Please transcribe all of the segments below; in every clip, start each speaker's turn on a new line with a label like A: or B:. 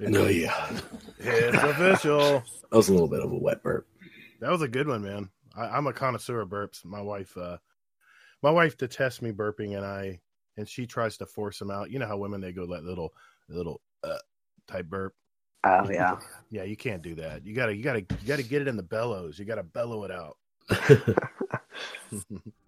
A: No, yeah.
B: It's official.
A: That was a little bit of a wet burp.
B: That was a good one, man. I, I'm a connoisseur of burps. My wife, uh, my wife detests me burping, and I and she tries to force them out. You know how women they go that little little uh, type burp.
C: Oh yeah.
B: Yeah, you can't do that. You gotta you gotta you gotta get it in the bellows. You gotta bellow it out.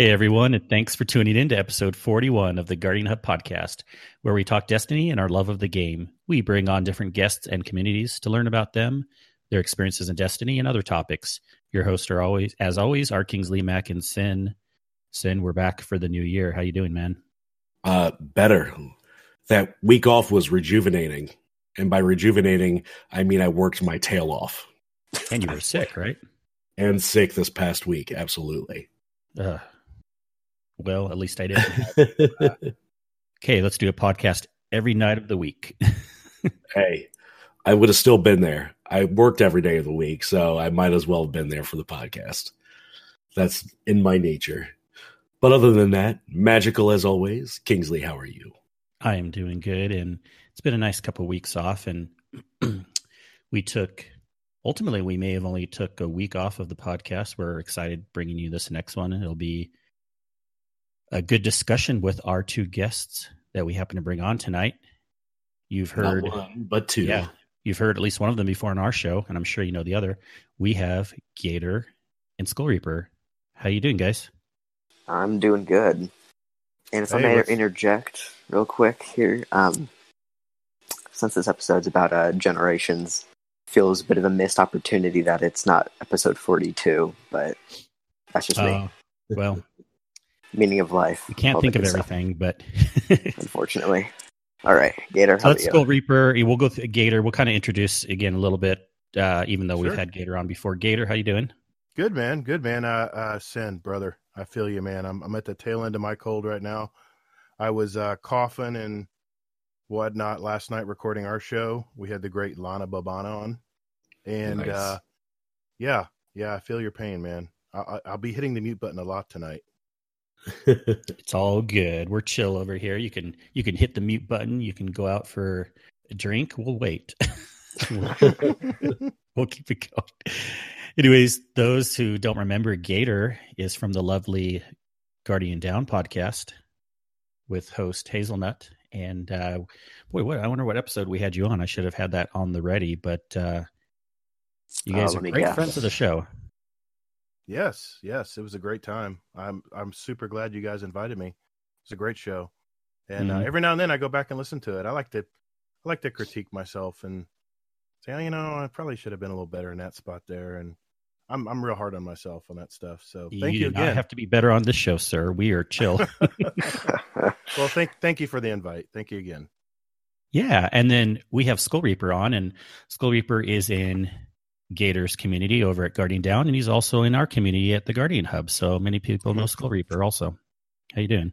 D: Hey everyone, and thanks for tuning in to episode 41 of the Guardian Hub podcast, where we talk Destiny and our love of the game. We bring on different guests and communities to learn about them, their experiences in Destiny, and other topics. Your hosts are always, as always, our Kingsley Mac and Sin. Sin, we're back for the new year. How you doing, man?
A: Uh, better. That week off was rejuvenating. And by rejuvenating, I mean I worked my tail off.
D: And you were sick, right?
A: And sick this past week, absolutely.
D: Uh, well, at least I did. okay, let's do a podcast every night of the week.
A: hey, I would have still been there. I worked every day of the week, so I might as well have been there for the podcast. That's in my nature. But other than that, magical as always. Kingsley, how are you?
D: I am doing good, and it's been a nice couple of weeks off. And we took, ultimately, we may have only took a week off of the podcast. We're excited bringing you this next one. It'll be a good discussion with our two guests that we happen to bring on tonight. You've heard
A: Not one, but two.
D: Yeah, you've heard at least one of them before on our show, and I'm sure you know the other. We have Gator and Skull Reaper. How you doing, guys?
C: I'm doing good. And if I
B: Hey,
C: may
B: what's-
C: interject real quick here, um, since this episode's about uh, generations, feels a bit of a missed opportunity that it's not episode 42, but that's just me.
D: Uh, well,
C: Meaning of life.
D: You can't
C: all
D: think of
C: good stuff,
D: everything, but
C: unfortunately. All right, Gator.
D: So let's
C: about
D: go? Reaper. We'll go through Gator. We'll kind of introduce again a little bit, uh, even though we've had Gator on before. Gator, how you doing?
B: Good man, good man. Uh, uh, Sin, brother, I feel you, man. I'm I'm at the tail end of my cold right now. I was uh, coughing and whatnot last night recording our show. We had the great Lana Babana on, and
A: Nice.
B: uh, yeah, yeah, I feel your pain, man. I, I, I'll be hitting the mute button a lot tonight.
D: It's all good. We're chill over here. You can you can hit the mute button. You can go out for a drink. We'll wait. we'll, keep it going. Anyways, those who don't remember, Gator is from the lovely Guardian Down podcast with host Hazelnut. And uh, boy, what I wonder what episode we had you on. I should have had that on the ready, but uh, you
C: Uh,
D: guys
C: let
D: are great
C: guess.
D: friends of the show.
B: Yes, yes, it was a great time. I'm I'm super glad you guys invited me. It's a great show, and uh,
D: Mhm.
B: every now and then I go back and listen to it. I like to I like to critique myself and say, oh, you know, I probably should have been a little better in that spot there. And I'm I'm real hard on myself on that stuff. So thank you,
D: do not
B: again.
D: have to be better on this show, sir. We are chill.
B: well, thank thank you for the invite. Thank you again.
D: Yeah, and then we have Skull Reaper on, and Skull Reaper is in Gator's community over at Guardian Down, and he's also in our community at the Guardian Hub. So many people know Skull Reaper also. How you doing?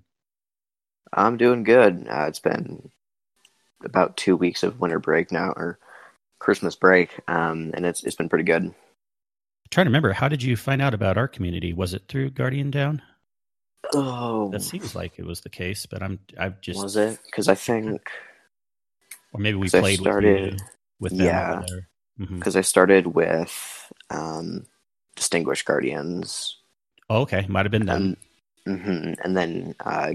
C: I'm doing good. Uh, it's been about two weeks of winter break now, or Christmas break, um, and it's it's been pretty good.
D: I'm trying to remember, how did you find out about our community? Was it through Guardian Down?
C: Oh,
D: That seems like it was the case, but I'm I've just
C: was it? Because I think
D: or maybe we played
C: started-
D: with, you, with them
C: yeah.
D: Mhm.
C: because I started with um, Distinguished Guardians,
D: Oh, okay, might have been them.
C: and, hmm and then uh,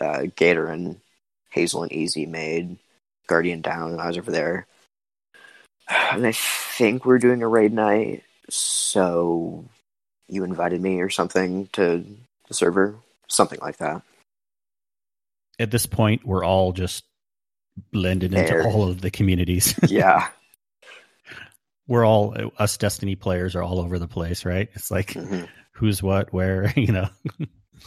C: uh, Gator and Hazel and Easy made Guardian Down, and I was over there. And I think we're doing a raid night, so you invited me or something to the server, something like that.
D: At this point, we're all just blended into
C: There.
D: all of the communities.
C: Yeah.
D: We're all us Destiny players are all over the place, right? It's like
C: Mhm.
D: who's what, where, you know.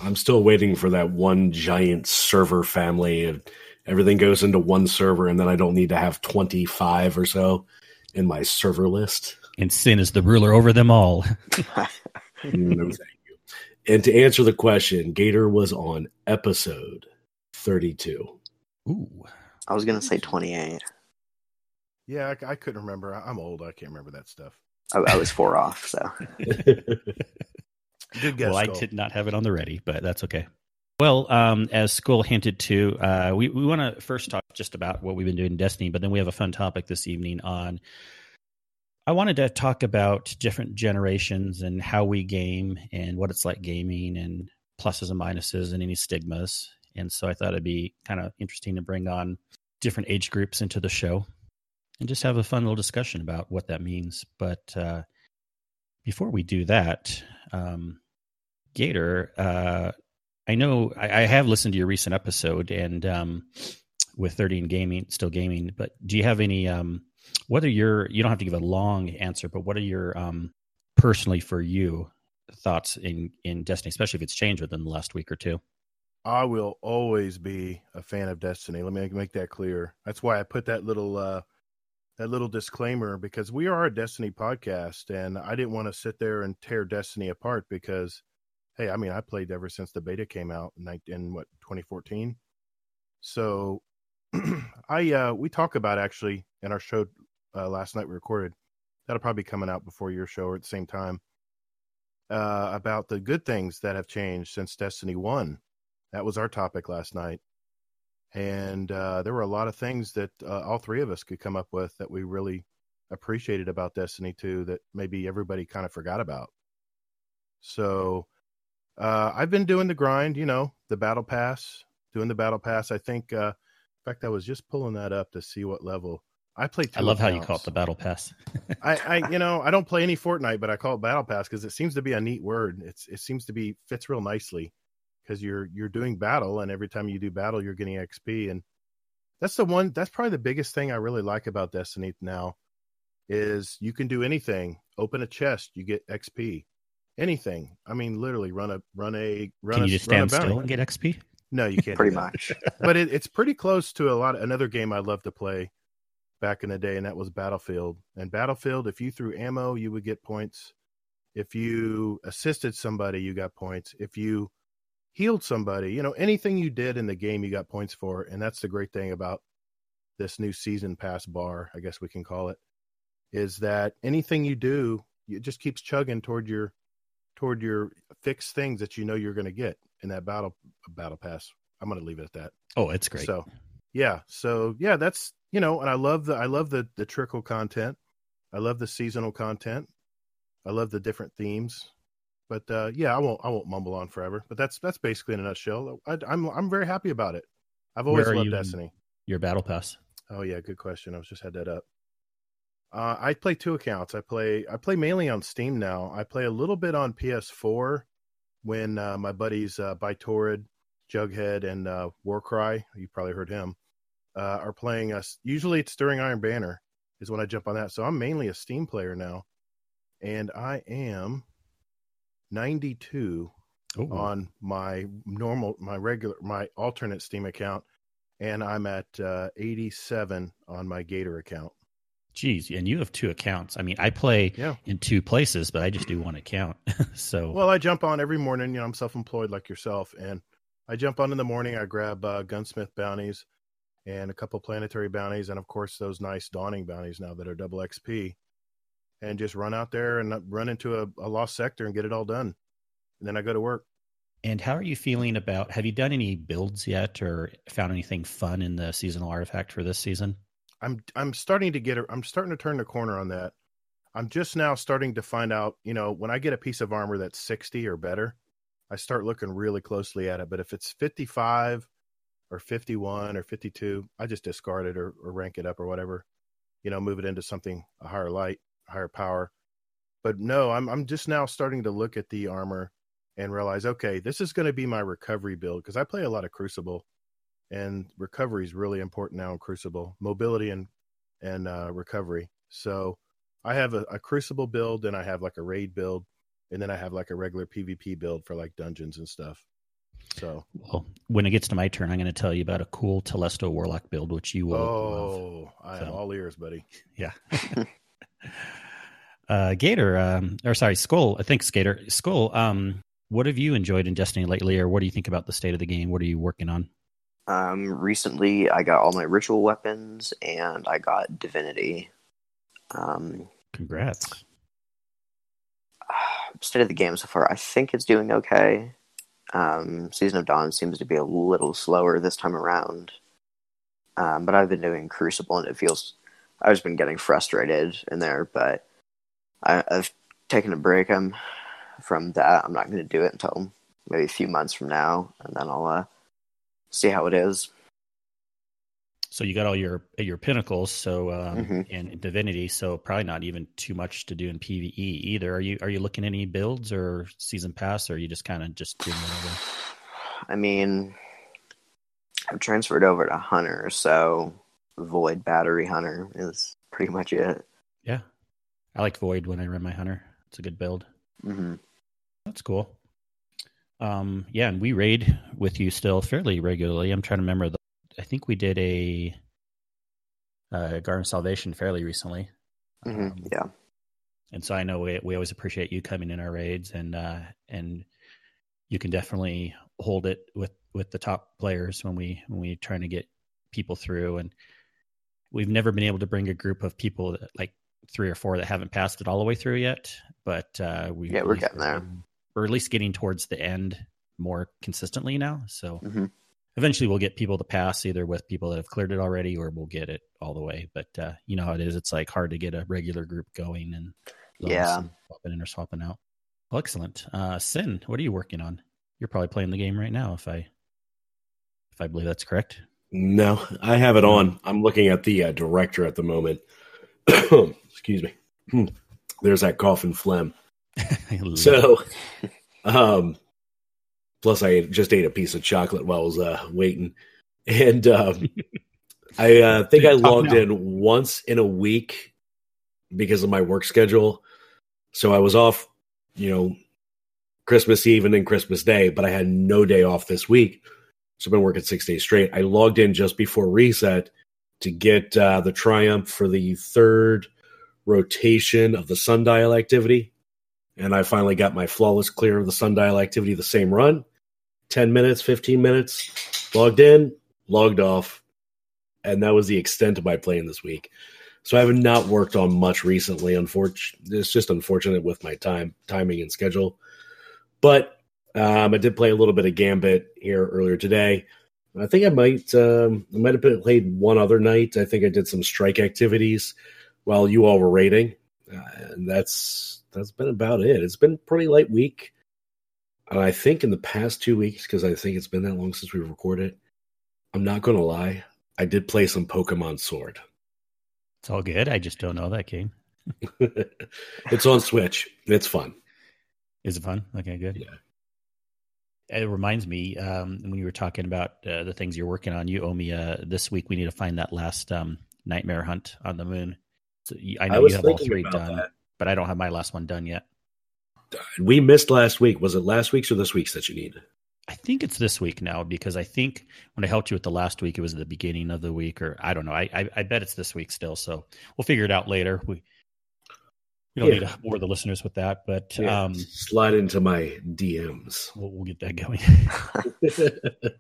A: I'm still waiting for that one giant server family and everything goes into one server and then I don't need to have 25 or so in my server list.
D: And sin is the ruler over them all.
A: no, thank you. And to answer the question, Gator was on episode 32.
D: Ooh.
C: I was gonna say 28.
B: Yeah, I, I couldn't remember. I- I'm old. I can't remember that stuff.
C: I, I was four off, so
B: Good guess.
D: well, I
B: Skull.
D: did not have it on the ready, but that's okay. Well, um, as Skull hinted to, uh, we, we want to first talk just about what we've been doing in Destiny, but then we have a fun topic this evening on. I wanted to talk about different generations and how we game and what it's like gaming and pluses and minuses and any stigmas. And so I thought it'd be kind of interesting to bring on different age groups into the show and just have a fun little discussion about what that means. But uh, before we do that, um, Gator, uh, I know I, I have listened to your recent episode and um, with 30 and gaming, still gaming, but do you have any, um, whether you're, you don't have to give a long answer, but what are your, um, personally for you, thoughts in, in Destiny, especially if it's changed within the last week or two?
B: I will always be a fan of Destiny. Let me make that clear. That's why I put that little uh that little disclaimer because we are a Destiny podcast and I didn't want to sit there and tear Destiny apart because hey, I mean, I played ever since the beta came out in, in what 2014. So I uh we talk about actually in our show uh, last night we recorded. That'll probably be coming out before your show or at the same time. Uh, about the good things that have changed since Destiny 1 that was our topic last night and uh, there were a lot of things that uh, all three of us could come up with that we really appreciated about destiny 2 that maybe everybody kind of forgot about. So uh, i've been doing the grind you know the battle pass doing the battle pass. I think uh, in fact i was just pulling that up to see what level. I play
D: I love how you call it the battle pass.
B: I, I, you know, I don't play any Fortnite, but I call it Battle Pass because it seems to be a neat word. It's it seems to be fits real nicely because you're you're doing battle, and every time you do battle, you're getting XP, and that's the one. That's probably the biggest thing I really like about Destiny now is you can do anything. Open a chest, you get XP. Anything. I mean, literally run a run a run
D: Can
B: a
D: you just stand still and get XP?
B: No, you can't.
C: pretty much.
B: but it, it's pretty close to a lot. Another game I love to play back in the day, and that was Battlefield. And Battlefield, if you threw ammo, you would get points. If you assisted somebody, you got points. If you healed somebody, you know, anything you did in the game, you got points for. And that's the great thing about this new season pass bar, I guess we can call it, is that anything you do, it just keeps chugging toward your toward your fixed things that you know you're going to get in that battle battle pass. I'm going to leave it at that.
D: Oh, it's great.
B: So, yeah, so yeah, that's you know, and I love the I love the the trickle content. I love the seasonal content. I love the different themes. But uh, yeah, I won't I won't mumble on forever. But that's that's basically in a nutshell. I, I'm I'm very happy about it. I've always loved
D: you
B: Destiny.
D: Your battle pass.
B: Oh yeah, good question. I was just had that up. Uh, I play two accounts. I play I play mainly on Steam now. I play a little bit on PS4 when uh, my buddies uh, Torrid, Jughead, and uh, Warcry, you probably heard him, uh, are playing us. Usually it's during Iron Banner is when I jump on that. So I'm mainly a Steam player now, and I am 92
D: Oh,
B: on my normal, my regular, my alternate Steam account, and I'm at uh, 87 on my Gator account.
D: geez, and you have two accounts. I mean, I play
B: Yeah.
D: in two places, but I just do one account. so
B: Well, I jump on every morning. You know, I'm self-employed like yourself, and I jump on in the morning. I grab uh, gunsmith bounties and a couple planetary bounties, and of course those nice dawning bounties now that are double XP, and just run out there and run into a, a lost sector and get it all done. And then I go to work.
D: And how are you feeling about? Have you done any builds yet, or found anything fun in the seasonal artifact for this season?
B: I'm I'm starting to get. I'm starting to turn the corner on that. I'm just now starting to find out. You know, when I get a piece of armor that's 60 or better, I start looking really closely at it. But if it's 55 or 51 or 52, I just discard it or, or rank it up or whatever. You know, move it into something a higher light, higher power. but no, I'm I'm just now starting to look at the armor and realize, okay, this is going to be my recovery build because I play a lot of Crucible, and recovery is really important now in Crucible, mobility and and uh, recovery. So I have a, a Crucible build, and I have like a raid build, and then I have like a regular PvP build for like dungeons and stuff. So,
D: well, when it gets to my turn, I'm going to tell you about a cool Telesto Warlock build, which you will.
B: Oh,
D: love.
B: I am all ears, buddy.
D: Yeah. uh, Gator, um, or sorry, Skull. I think Skater, Skull. Um, what have you enjoyed in Destiny lately, or what do you think about the state of the game? What are you working on?
C: Um, recently, I got all my ritual weapons and I got divinity. Um,
D: Congrats.
C: state of the game so far, I think it's doing okay. Um, Season of Dawn seems to be a little slower this time around. Um, but I've been doing Crucible and it feels I've just been getting frustrated in there, but I, I've taken a break um, from that. I'm not going to do it until maybe a few months from now, and then I'll uh, see how it is.
D: So you got all your your pinnacles, so um,
C: Mhm.
D: and divinity, so probably not even too much to do in PVE either. Are you are you looking at any builds or season pass, or are you just kind of just doing whatever?
C: I mean, I've transferred over to Hunter, so Void Battery Hunter is pretty much it.
D: Yeah, I like Void when I run my hunter. It's a good build.
C: hmm
D: That's cool. Um, yeah, and we raid with you still fairly regularly. I'm trying to remember. The, I think we did a uh, Garden Salvation fairly recently.
C: hmm
D: Um,
C: yeah.
D: and so I know we we always appreciate you coming in our raids, and uh, and you can definitely hold it with with the top players when we when we trying to get people through. And we've never been able to bring a group of people that, like three or four that haven't passed it all the way through yet. But uh, we
C: yeah we're getting there.
D: We're at least getting towards the end more consistently now. So
C: hmm
D: eventually we'll get people to pass either with people that have cleared it already or we'll get it all the way but uh, you know how it is it's like hard to get a regular group going and
C: Yeah.
D: and swapping in or swapping out well, excellent uh sin what are you working on you're probably playing the game right now if i if i believe that's correct
A: No, I have it on. I'm looking at the uh, director at the moment. Excuse me. Hmm. There's that cough and phlegm. So, um, plus I just ate a piece of chocolate while I was uh, waiting, and um, I uh, think I logged
D: now.
A: in once in a week because of my work schedule. So I was off, you know, Christmas Eve and then Christmas Day, but I had no day off this week. So I've been working six days straight. I logged in just before reset to get uh, the triumph for the third rotation of the sundial activity and I finally got my flawless clear of the sundial activity the same run. 10 minutes, 15 minutes, logged in, logged off. And that was the extent of my playing this week. So I have not worked on much recently. Unfortunately, it's just unfortunate with my time, timing, and schedule. But um, I did play a little bit of Gambit here earlier today. I think I might, um, I might have played one other night. I think I did some strike activities while you all were raiding, uh, and that's that's been about it. It's been a pretty light week. And I think in the past two weeks, because I think it's been that long since we recorded, I'm not going to lie, I did play some Pokemon Sword.
D: it's all good i just don't know that game
A: it's on Switch. It's fun.
D: is it fun okay good
A: Yeah.
D: It reminds me um, when you were talking about uh, the things you're working on you owe me uh, this week we need to find that last um, nightmare hunt on the moon so you, i know
A: was
D: you have all three done
A: that.
D: but i don't have my last one done yet
A: We missed last week. Was it last week's or this week's that you need?
D: I think it's this week now because I think when I helped you with the last week, it was at the beginning of the week, or I don't know. I I, I bet it's this week still. So we'll figure it out later. We we don't
A: Yeah.
D: need to bore the listeners with that, but
A: Yeah.
D: um,
A: Slide into my DMs.
D: we'll, we'll get that going.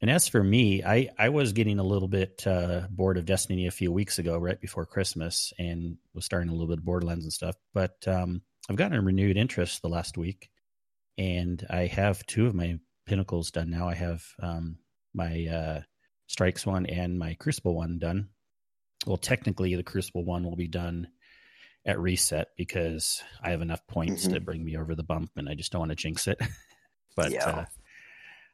D: and as for me, I I was getting a little bit uh, bored of Destiny a few weeks ago, right before Christmas, and was starting a little bit of Borderlands and stuff. But um, I've gotten a renewed interest the last week, and I have two of my pinnacles done now. I have um, my uh, Strikes one and my Crucible one done. Well, technically, the Crucible one will be done at reset because I have enough points
C: Mhm.
D: to bring me over the bump, and I just don't want to jinx it. but
C: Yeah.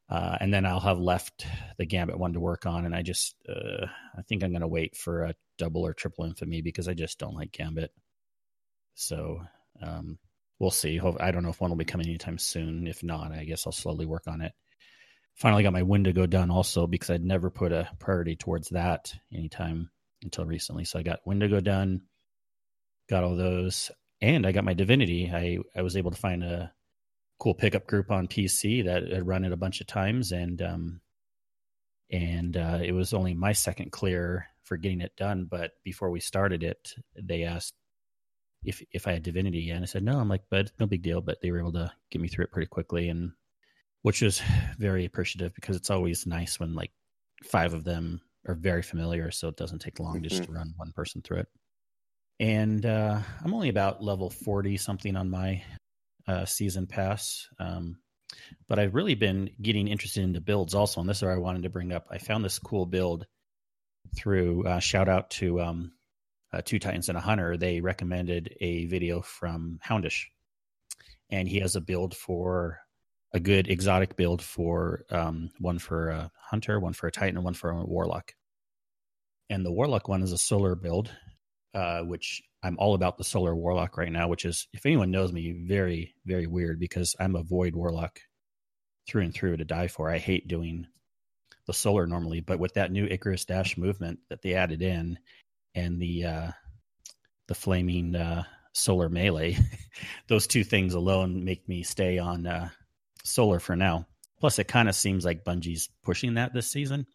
D: uh, uh, and then I'll have left the Gambit one to work on, and I just uh, I think I'm going to wait for a double or triple infamy because I just don't like Gambit. So um, we'll see. I don't know if one will be coming anytime soon. If not, I guess I'll slowly work on it. Finally got my Wendigo done also because I'd never put a priority towards that anytime until recently. So I got Wendigo done, got all those, and I got my Divinity. I, I was able to find a cool pickup group on PC that had run it a bunch of times, and um, and uh, it was only my second clear for getting it done. But before we started it, they asked if if I had divinity, and I said no. I'm like, but no big deal. But they were able to get me through it pretty quickly, and which was very appreciative because it's always nice when like five of them are very familiar, so it doesn't take long mm-hmm. just to run one person through it. And uh, I'm only about level forty something on my uh, season pass. Um, but I've really been getting interested into builds also, and this is where I wanted to bring up. I found this cool build through uh, shout out to um, uh, Two Titans and a Hunter. They recommended a video from Houndish, and he has a build for a good exotic build for um, one for a hunter, one for a titan, and one for a warlock. And the warlock one is a solar build, uh, which I'm all about the solar warlock right now. Which is, if anyone knows me, very very weird because I'm a void warlock through and through to die for. I hate doing the solar normally, but with that new Icarus Dash movement that they added in, and the uh, the flaming uh, solar melee, those two things alone make me stay on uh, solar for now. Plus, it kind of seems like Bungie's pushing that this season.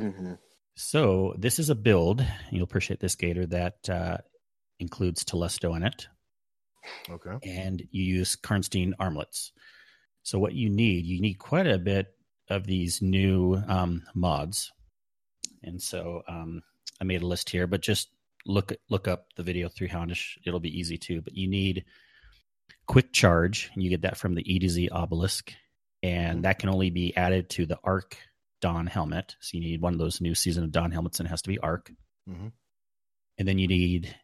D: Mm-hmm. So this is a build. You'll appreciate this, Gator. That uh, includes Telesto in it.
B: Okay.
D: And you use Karnstein armlets. So what you need, you need quite a bit of these new um, mods. And so um, I made a list here, but just look look up the video through Houndish. It'll be easy too. But you need quick charge. and You get that from the E to Z obelisk, and mm-hmm. that can only be added to the Arc Dawn helmet. So you need one of those new season of Dawn helmets, and it has to be Arc. Mm-hmm. And then you need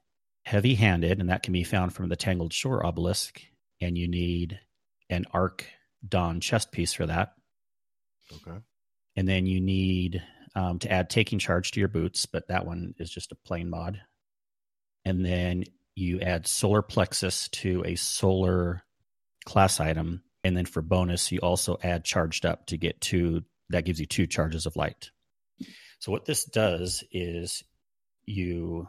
D: heavy handed, and that can be found from the Tangled Shore obelisk. And you need an Arc Dawn chest piece for that.
B: Okay.
D: And then you need um, to add taking charge to your boots, but that one is just a plain mod. And then you add solar plexus to a solar class item. And then for bonus, you also add charged up to get two, that gives you two charges of light. So what this does is you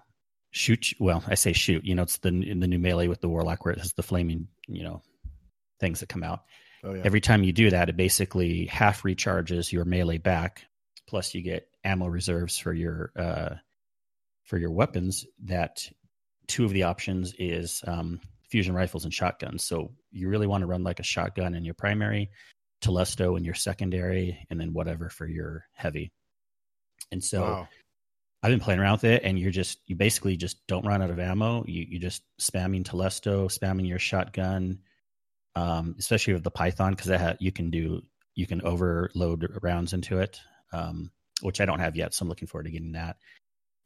D: shoot, well, I say shoot, you know, it's the, in the new melee with the warlock where it has the flaming, you know, things that come out. Oh, yeah. Every time you do that, it basically half recharges your melee back plus you get ammo reserves for your uh, for your weapons. That two of the options is um, fusion rifles and shotguns. So you really want to run like a shotgun in your primary, Telesto in your secondary, and then whatever for your heavy. And so wow. I've been playing around with it, and you're just you basically just don't run out of ammo. You you just spamming Telesto, spamming your shotgun, um, especially with the Python because that ha- you can do you can overload rounds into it um, which I don't have yet. So I'm looking forward to getting that.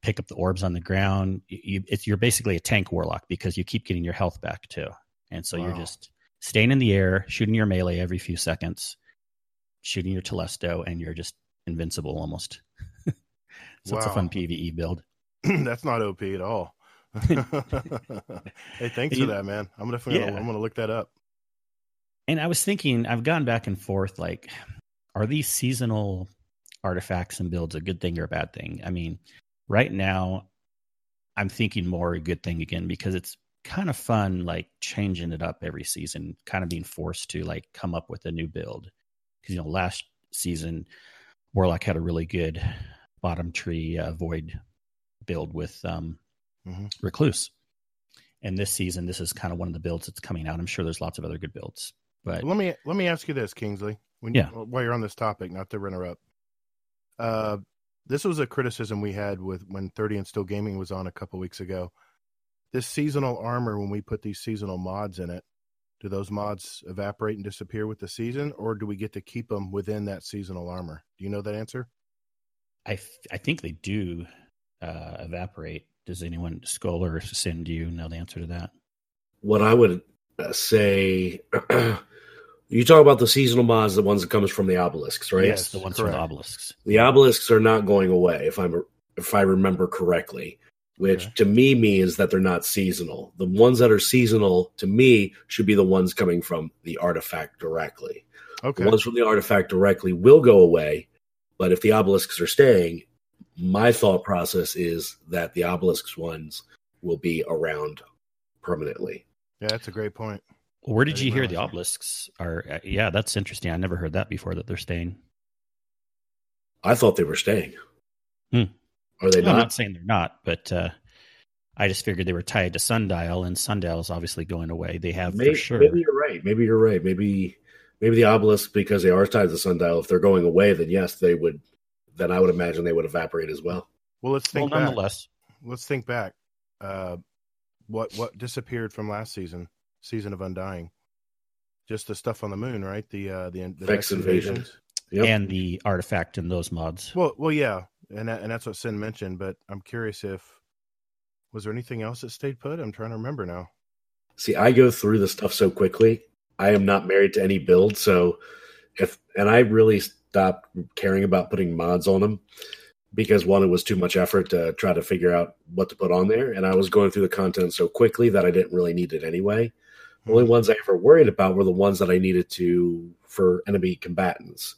D: Pick up the orbs on the ground. You, it's you're basically a tank warlock because you keep getting your health back too. And so wow. you're just staying in the air, shooting your melee every few seconds, shooting your Telesto, and you're just invincible almost. so wow. it's a fun PVE build.
B: That's not OP at all. hey, thanks you, for that, man. I'm gonna yeah. I'm gonna look that up.
D: And I was thinking, I've gone back and forth. Like, are these seasonal artifacts and builds a good thing or a bad thing? I mean, right now, I'm thinking more a good thing again because it's kind of fun, like changing it up every season, kind of being forced to like come up with a new build. Because, you know, last season, Warlock had a really good bottom tree uh, void build with um, mm-hmm. Recluse. And this season, this is kind of one of the builds that's coming out. I'm sure there's lots of other good builds. But
B: let me let me ask you this, Kingsley. When yeah. You, while you're on this topic, not to interrupt, uh, this was a criticism we had with when 30 and Still Gaming was on a couple weeks ago. This seasonal armor, when we put these seasonal mods in it, do those mods evaporate and disappear with the season, or do we get to keep them within that seasonal armor? Do you know that answer?
D: I, f- I think they do uh, evaporate. Does anyone, Skull or Sin, you know the answer to that?
A: What I would uh, say You talk about the seasonal mods, the ones that comes from the obelisks, right?
D: Yes, the ones Correct. from the obelisks.
A: The obelisks are not going away, if I'm if I remember correctly. Which
B: Okay.
A: to me means that they're not seasonal. The ones that are seasonal to me should be the ones coming from the artifact directly.
B: Okay.
A: The ones from the artifact directly will go away, but if the obelisks are staying, my thought process is that the obelisks ones will be around permanently.
B: Yeah, that's a great point.
D: Where did you hear the obelisks are? uh, Yeah, that's interesting. I never heard that before. That they're staying.
A: I thought they were staying.
D: Hmm.
A: Are they
D: I'm
A: not?
D: not saying they're not, but uh, I just figured they were tied to Sundial, and Sundial is obviously going away. They have
A: Maybe,
D: for sure.
A: maybe you're right. Maybe you're right. Maybe maybe the obelisk because they are tied to sundial. If they're going away, then yes, they would. Then I would imagine they would evaporate as well.
B: Well, let's
D: well,
B: think back.
D: nonetheless,
B: Let's think back. Uh, what what disappeared from last season, season of Undying? Just the stuff on the moon, right? The uh, the, the
A: Vex invasion.
B: invasions.
A: Yep.
D: and the artifact in those mods.
B: Well, well, yeah, and that, and that's what Sin mentioned. But I'm curious if was there anything else that stayed put? I'm trying to remember now.
A: See, I go through the stuff so quickly. I am not married to any build, so if and I really stopped caring about putting mods on them because one, it was too much effort to try to figure out what to put on there, and I was going through the content so quickly that I didn't really need it anyway. The only ones I ever worried about were the ones that I needed to for enemy combatants,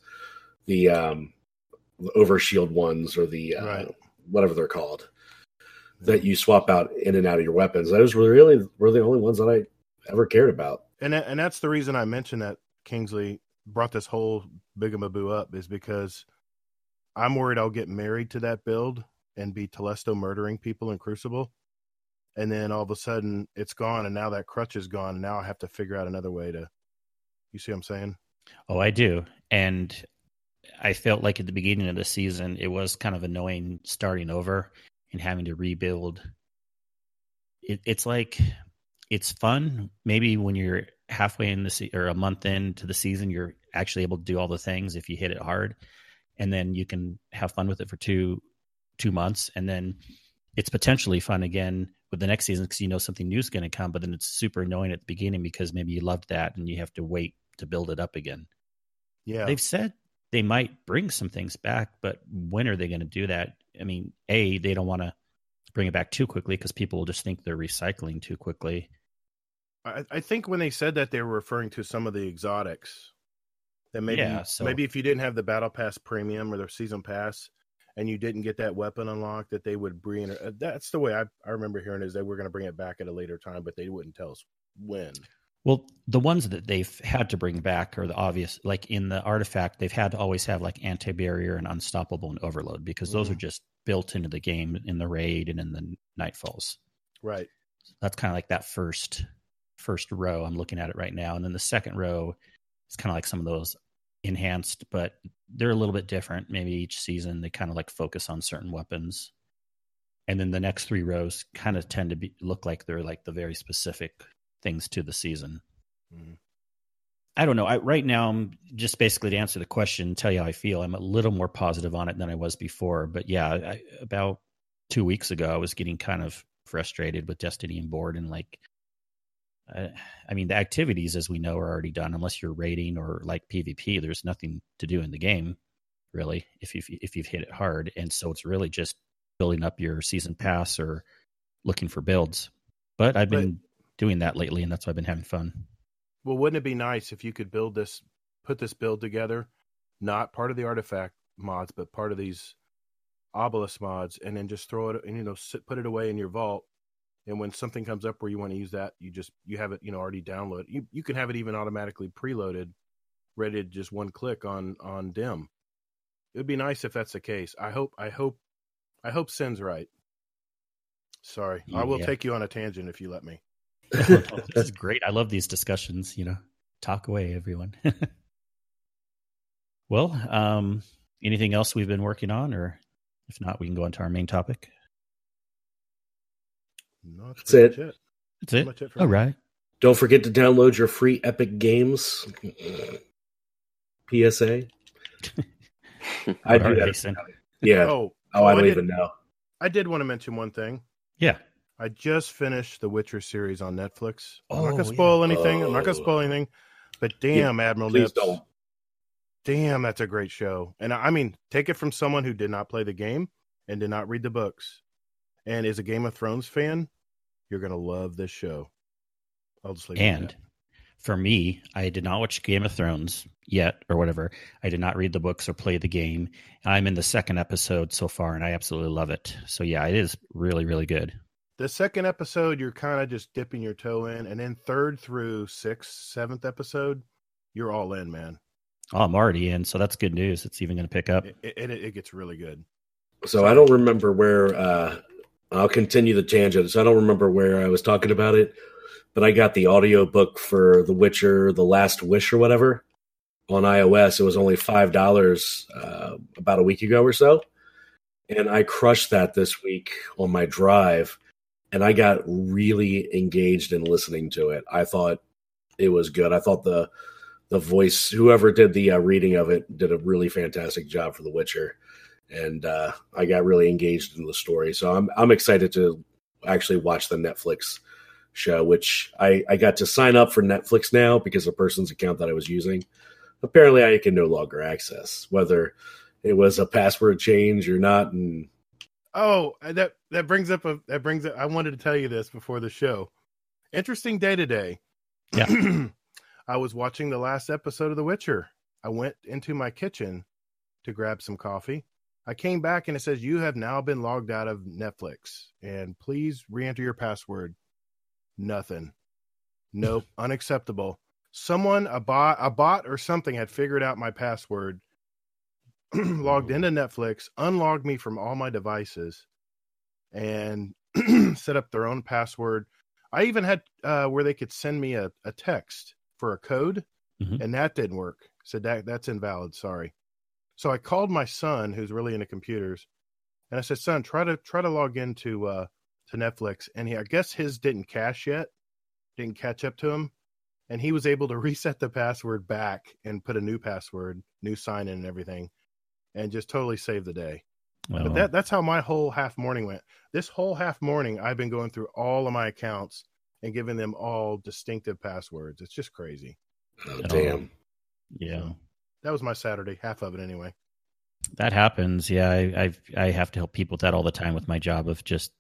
A: the um, the overshield ones or the uh,
B: Right.
A: whatever they're called that you swap out in and out of your weapons. Those were really were the only ones that I ever cared about.
B: and and that's the reason I mentioned that Kingsley brought this whole bigamaboo up is because I'm worried I'll get married to that build and be Telesto murdering people in Crucible, and then all of a sudden it's gone, and now that crutch is gone, and now I have to figure out another way to. You see what I'm saying?
D: Oh, I do. And I felt like at the beginning of the season, it was kind of annoying starting over and having to rebuild. It, it's like it's fun. Maybe when you're halfway in the se- or a month into the season, you're actually able to do all the things if you hit it hard, and then you can have fun with it for two two months, and then it's potentially fun again with the next season because you know something new is going to come. But then it's super annoying at the beginning because maybe you loved that and you have to wait to build it up again.
B: Yeah.
D: They've said they might bring some things back, but when are they going to do that? I mean, A, they don't want to bring it back too quickly because people will just think they're recycling too quickly.
B: I, I think when they said that they were referring to some of the exotics. That maybe
D: Yeah, so-
B: maybe if you didn't have the battle pass premium or the season pass and you didn't get that weapon unlocked, that they would bring it. uh, That's the way I, I remember hearing is they were going to bring it back at a later time, but they wouldn't tell us when.
D: Well, the ones that they've had to bring back are the obvious, like in the artifact, they've had to always have like anti barrier and unstoppable and overload because those are mm-hmm. just built into the game in the raid and in the nightfalls.
B: Right.
D: That's kind of like that first first row. I'm looking at it right now, and then the second row is kind of like some of those enhanced, but they're a little bit different. Maybe each season they kind of like focus on certain weapons, and then the next three rows kind of tend to be look like they're like the very specific things to the season.
B: Mhm.
D: I don't know. I, right now, I'm just basically to answer the question, tell you how I feel. I'm a little more positive on it than I was before. But yeah, I, about two weeks ago, I was getting kind of frustrated with Destiny and bored, and like, uh, I mean, the activities, as we know, are already done. Unless you're raiding or like PvP, there's nothing to do in the game, really. If you if you've hit it hard, and so it's really just building up your season pass or looking for builds. But I've been doing that lately, and that's why I've been having fun.
B: Well, wouldn't it be nice if you could build this, put this build together, not part of the artifact mods, but part of these obelisk mods, and then just throw it and you know sit, put it away in your vault. And when something comes up where you want to use that, you just you have it you know already downloaded. You you can have it even automatically preloaded, ready to just one click on on DIM. It would be nice if that's the case. I hope I hope I hope Sin's right. Sorry, I will take you on a tangent if you let me.
D: this is great. I love these discussions. You know, talk away, everyone. well, um, anything else we've been working on, or if not, we can go into our main topic.
B: No, that's,
A: That's it.
B: much it.
D: That's it.
B: much it
D: All
B: me.
D: right.
A: Don't forget to download your free Epic Games PSA. I do that. Yeah.
B: Oh,
A: Oh, I don't
B: did,
A: even know.
B: I did want to mention one thing.
D: Yeah.
B: I just finished the Witcher series on Netflix. I'm not
D: Oh,
B: gonna
D: yeah.
B: spoil anything. I'm not gonna
A: Oh.
B: spoil anything. But damn, Admiral
A: Please
B: Nips,
A: don't.
B: damn, that's a great show. And I mean, take it from someone who did not play the game and did not read the books. and is a Game of Thrones fan, you're gonna love this show. I'll just leave it
D: And for me, I did not watch Game of Thrones yet or whatever. I did not read the books or play the game. I'm in the second episode so far and I absolutely love it. So yeah, it is really, really good.
B: The second episode you're kind of just dipping your toe in, and then third through sixth, seventh episode, you're all in, man.
D: Oh, I'm already in, so that's good news. It's even going to pick up.
B: It, it, it, it gets really good.
A: So I don't remember where. Uh, I'll continue the tangent. So I don't remember where I was talking about it, but I got the audio book for The Witcher: The Last Wish or whatever on iOS. It was only five dollars uh, about a week ago or so, and I crushed that this week on my drive, and I got really engaged in listening to it. I thought it was good. I thought the the voice, whoever did the uh, reading of it, did a really fantastic job for The Witcher and uh, I got really engaged in the story. So I'm I'm excited to actually watch the Netflix show, which I I got to sign up for Netflix now because the person's account that I was using. Apparently, I can no longer access whether it was a password change or not. And
B: Oh, that that brings up a that brings up, I wanted to tell you this before the show. Interesting day today.
D: Yeah.
B: I was watching the last episode of The Witcher. I went into my kitchen to grab some coffee. I came back and it says you have now been logged out of Netflix and please re-enter your password. Nothing. Nope, unacceptable. Someone a bot a bot or something had figured out my password logged into Netflix, unlogged me from all my devices, and set up their own password. I even had uh, where they could send me a, a text for a code,
D: Mhm.
B: and that didn't work. Said that that's invalid. Sorry. So I called my son, who's really into computers, and I said, "Son, try to try to log into uh, to Netflix." And he, I guess his didn't cache yet, didn't catch up to him, and he was able to reset the password back and put a new password, new sign in, and everything, and just totally saved the day.
D: Well,
B: But that that's how my whole half morning went. This whole half morning, I've been going through all of my accounts and giving them all distinctive passwords. It's just crazy.
A: oh, damn,
D: yeah,
B: That was my Saturday, half of it anyway.
D: that happens. Yeah, I I've, I have to help people with that all the time with my job of just.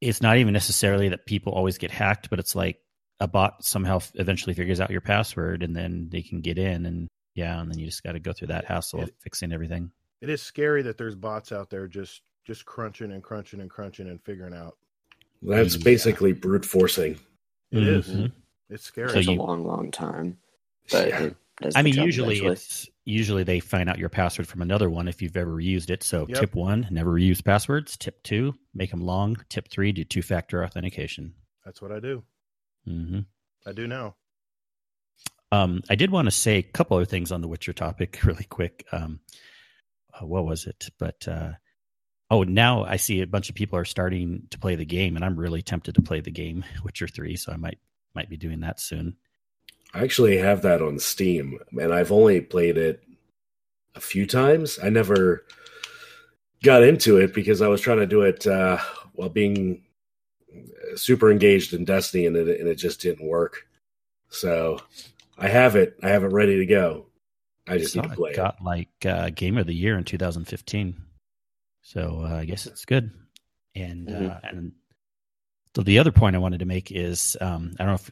D: It's not even necessarily that people always get hacked, but it's like a bot somehow eventually figures out your password and then they can get in and yeah, and then you just got to go through that hassle of fixing everything.
B: It is scary that there's bots out there just just crunching and crunching and crunching and figuring out.
A: that's
D: Yeah.
A: basically brute forcing.
B: It is.
D: Mhm.
B: It's scary.
D: So
C: Takes
D: you-
C: a long, long time, but
A: Yeah.
C: it does.
D: I mean, usually
C: eventually.
D: it's usually they find out your password from another one if you've ever used it. So
B: Yep.
D: tip one, never reuse passwords. Tip two, make them long. Tip three, do two factor authentication.
B: That's what I do.
D: hmm
B: I do now.
D: Um, I did want to say a couple other things on the Witcher topic really quick. Um, uh, what was it? But uh, oh, now I see a bunch of people are starting to play the game, and I'm really tempted to play the game Witcher Three. So I might might be doing that soon.
A: I actually have that on Steam, and I've only played it a few times. I never got into it because I was trying to do it uh, while being super engaged in Destiny, and it, and it just didn't work. So I have it. I have it ready to go. I just
D: Saw
A: need to play
D: it
A: it.
D: got like uh, Game of the Year in 2015. So uh, I guess it's good. And
C: Mhm.
D: uh, and so the other point I wanted to make is um, I don't know if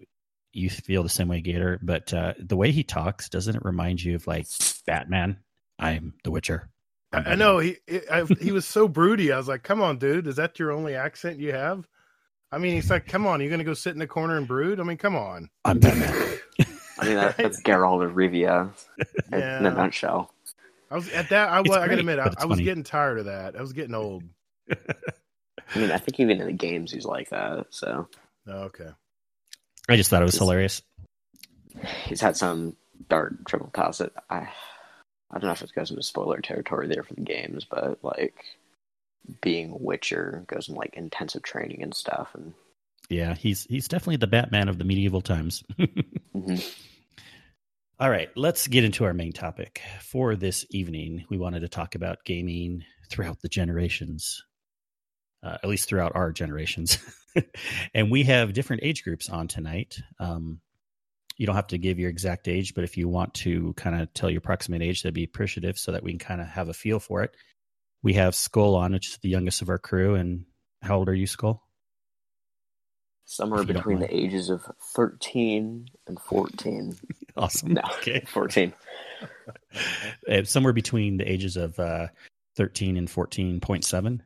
D: you feel the same way, Gator, but uh, the way he talks doesn't it remind you of like Batman? I'm the Witcher. I'm
B: I, I know he I, he was so broody. I was like, "Come on, dude, is that your only accent you have?" I mean, he's like, "Come on, you're gonna go sit in the corner and brood?" I mean, come on.
D: I'm Batman.
C: I mean, that, that's Geralt of Rivia in, in
B: Yeah.
C: a nutshell.
B: I was at that. I,
D: It's
B: was, I gotta admit, I, I was getting tired of that. I was getting old.
C: I mean, I think even in the games he's like that. So
B: Oh, okay.
D: I just thought it was hilarious.
C: he's had some dark triple past it. I I don't know if it goes into spoiler territory there for the games, but like being Witcher goes in like intensive training and stuff, and
D: Yeah, he's he's definitely the Batman of the medieval times.
C: Mhm.
D: All right, let's get into our main topic for this evening. We wanted to talk about gaming throughout the generations, uh, at least throughout our generations. and we have different age groups on tonight. Um, you don't have to give your exact age, but if you want to kind of tell your approximate age, that'd be appreciative so that we can kind of have a feel for it. We have Skull on, which is the youngest of our crew, and How old are you, Skull?
C: Somewhere
D: If
C: between the ages of 13 and 14.
D: Awesome.
C: No,
D: Okay.
C: 14.
D: Uh, somewhere between the ages of uh, 13 and 14.7.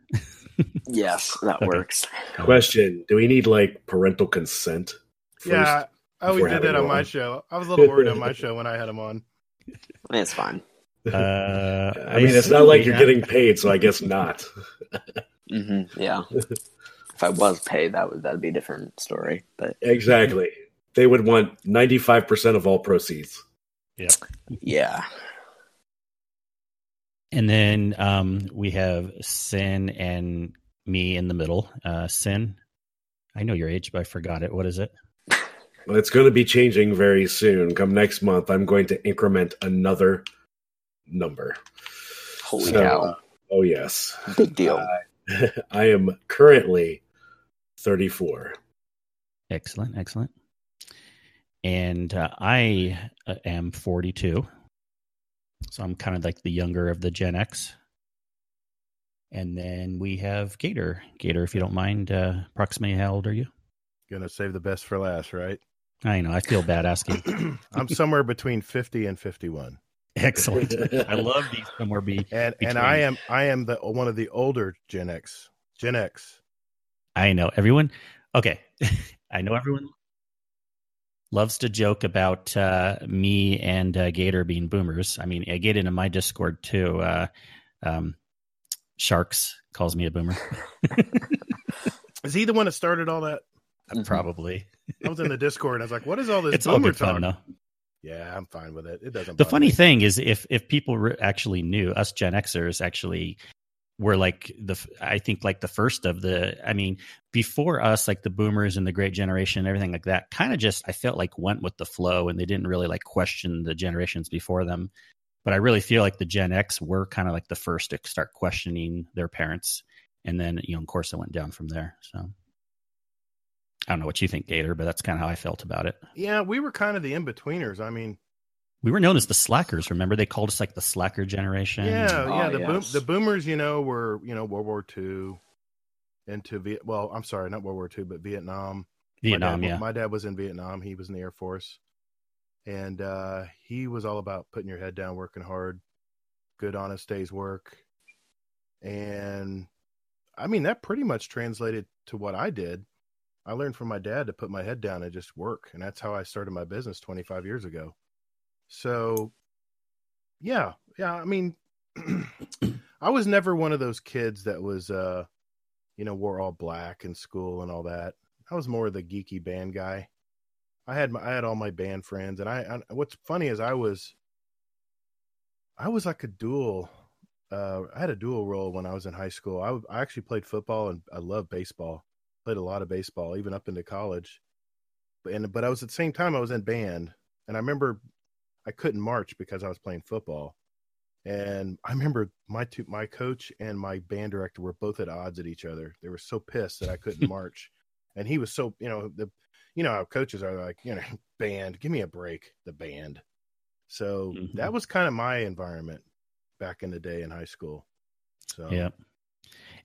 C: Yes, that
D: Okay.
C: works.
A: Question: Do we need like parental consent? First?
B: Yeah, I always did that on
A: one.
B: my show. I was a little worried on my show when I had him on.
C: It's fine.
D: Uh,
A: I mean, it's not like you're
D: assume we
A: getting paid, so I guess not.
C: hmm Yeah. If I was paid, that would that'd be a different story. But
A: exactly. They would want 95% of all proceeds.
C: yeah, yeah.
D: And then um, we have Sin and me in the middle. Uh, Sin, I know your age, but I forgot it. What is it?
A: Well, it's going to be changing very soon. Come next month, I'm going to increment another number.
C: holy
A: So,
C: cow,
A: Oh, yes.
C: big deal.
A: I am currently 34.
D: Excellent, excellent. And uh, I uh, am 42. So I'm kind of like the younger of the Gen X. And then we have Gator. Gator, if you don't mind, uh, approximately how old are you?
B: Gonna save the best for last, right?
D: I know, I feel bad asking.
B: I'm somewhere between 50 and 51.
D: Excellent. I love these somewhere be.
B: And
D: Between-
B: and I am I am the one of the older Gen X. Gen X.
D: I know everyone. Okay, I know everyone loves to joke about uh, me and uh, Gator being boomers. I mean, I get into my Discord too. Uh, um, Sharks calls me a boomer,
B: Is he the one that started all that?
C: Mhm.
D: probably.
B: I was in the Discord I was like, what is all this
D: It's all
B: boomer
D: good fun
B: talk?
D: though.
B: Yeah, I'm fine with it. It doesn't
D: The funny
B: me.
D: thing is, if if people re- actually knew us Gen Xers actually were like the i think like the first of the I mean before us like the boomers and the great generation and everything like that kind of just I felt like went with the flow and they didn't really like question the generations before them. But I really feel like the Gen X were kind of like the first to start questioning their parents. And then you know of course it went down from there so. I don't know what you think Gator but that's kind of how I felt about it.
B: Yeah, we were kind of the in-betweeners. I mean,
D: we were known as the slackers remember they called us like the slacker generation
B: yeah,
C: Oh,
B: yeah. The boom, the boomers, you know, were you know World War II into Viet. Well, I'm sorry, not World War II, but Vietnam.
D: Vietnam
B: my dad,
D: yeah
B: My dad was in Vietnam. He was in the Air Force, and uh, he was all about putting your head down, working hard, good, honest days work, and I mean that pretty much translated to what I did. I learned from my dad to put my head down and just work, and that's how I started my business 25 years ago. So, yeah, yeah. I mean, I was never one of those kids that was, uh, you know, wore all black in school and all that. I was more the geeky band guy. I had my, I had all my band friends, and I, I. What's funny is I was, I was like a dual. Uh, I had a dual role when I was in high school. I, I actually played football and I love baseball. Played a lot of baseball, even up into college. But and but I was at the same time I was in band, and I remember I couldn't march because I was playing football. And I remember my two, my coach and my band director were both at odds at each other. They were so pissed that I couldn't march, and he was so you know the, you know how coaches are like you know band, give me a break, the band. So
D: Mhm.
B: that was kind of my environment back in the day in high school. So
D: Yeah.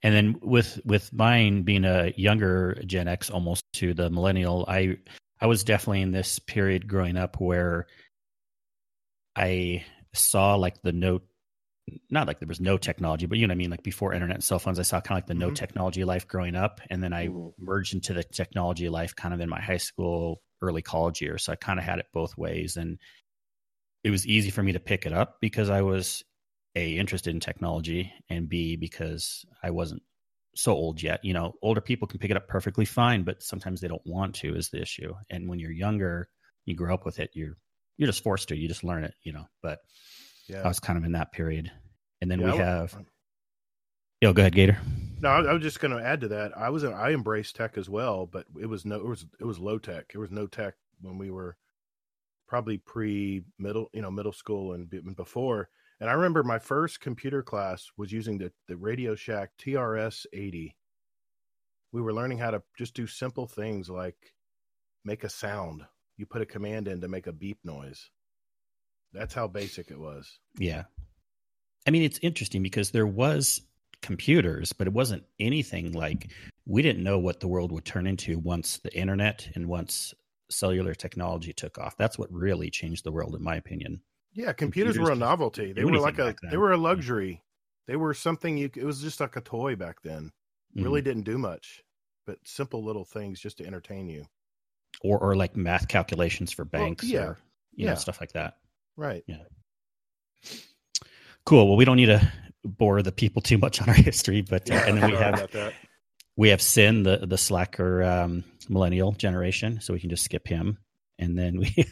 D: And then with with mine being a younger Gen X almost to the millennial, I I was definitely in this period growing up where I saw like the no not like there was no technology, but you know what I mean, like before internet and cell phones, I saw kind of like the no
B: Mhm.
D: technology life growing up. And then I
C: Mhm.
D: merged into the technology life kind of in my high school, early college years. So I kind of had it both ways. And it was easy for me to pick it up because I was a interested in technology and b because i wasn't so old yet you know older people can pick it up perfectly fine but sometimes they don't want to is the issue and when you're younger you grow up with it you're you're just forced to you just learn it you know but
B: yeah.
D: i was kind of in that period and then
B: Yeah,
D: we have yo go ahead gator
B: No, I, I was just going to add to that. I was I embraced tech as well, but it was no it was it was low tech. There was no tech when we were probably pre middle you know middle school and before. And I remember my first computer class was using the the Radio Shack TRS eighty. We were learning how to just do simple things like make a sound. You put a command in to make a beep noise. That's how basic it was.
D: yeah i mean it's interesting because there was computers but it wasn't anything like we didn't know what the world would turn into once the internet and once cellular technology took off. That's what really changed the world, in my opinion.
B: Yeah, computers, computers were a novelty. They were like a they were a luxury. They were something you. It was just like a toy back then. Mm-hmm. Really didn't do much, but simple little things just to entertain you.
D: Or or like math calculations for banks. Well, yeah, or, you yeah, know, stuff like that.
B: Right.
D: Yeah. Cool. Well, we don't need to bore the people too much on our history, but uh, and then we have we have Sin, the the slacker um, millennial generation, so we can just skip him. And then we,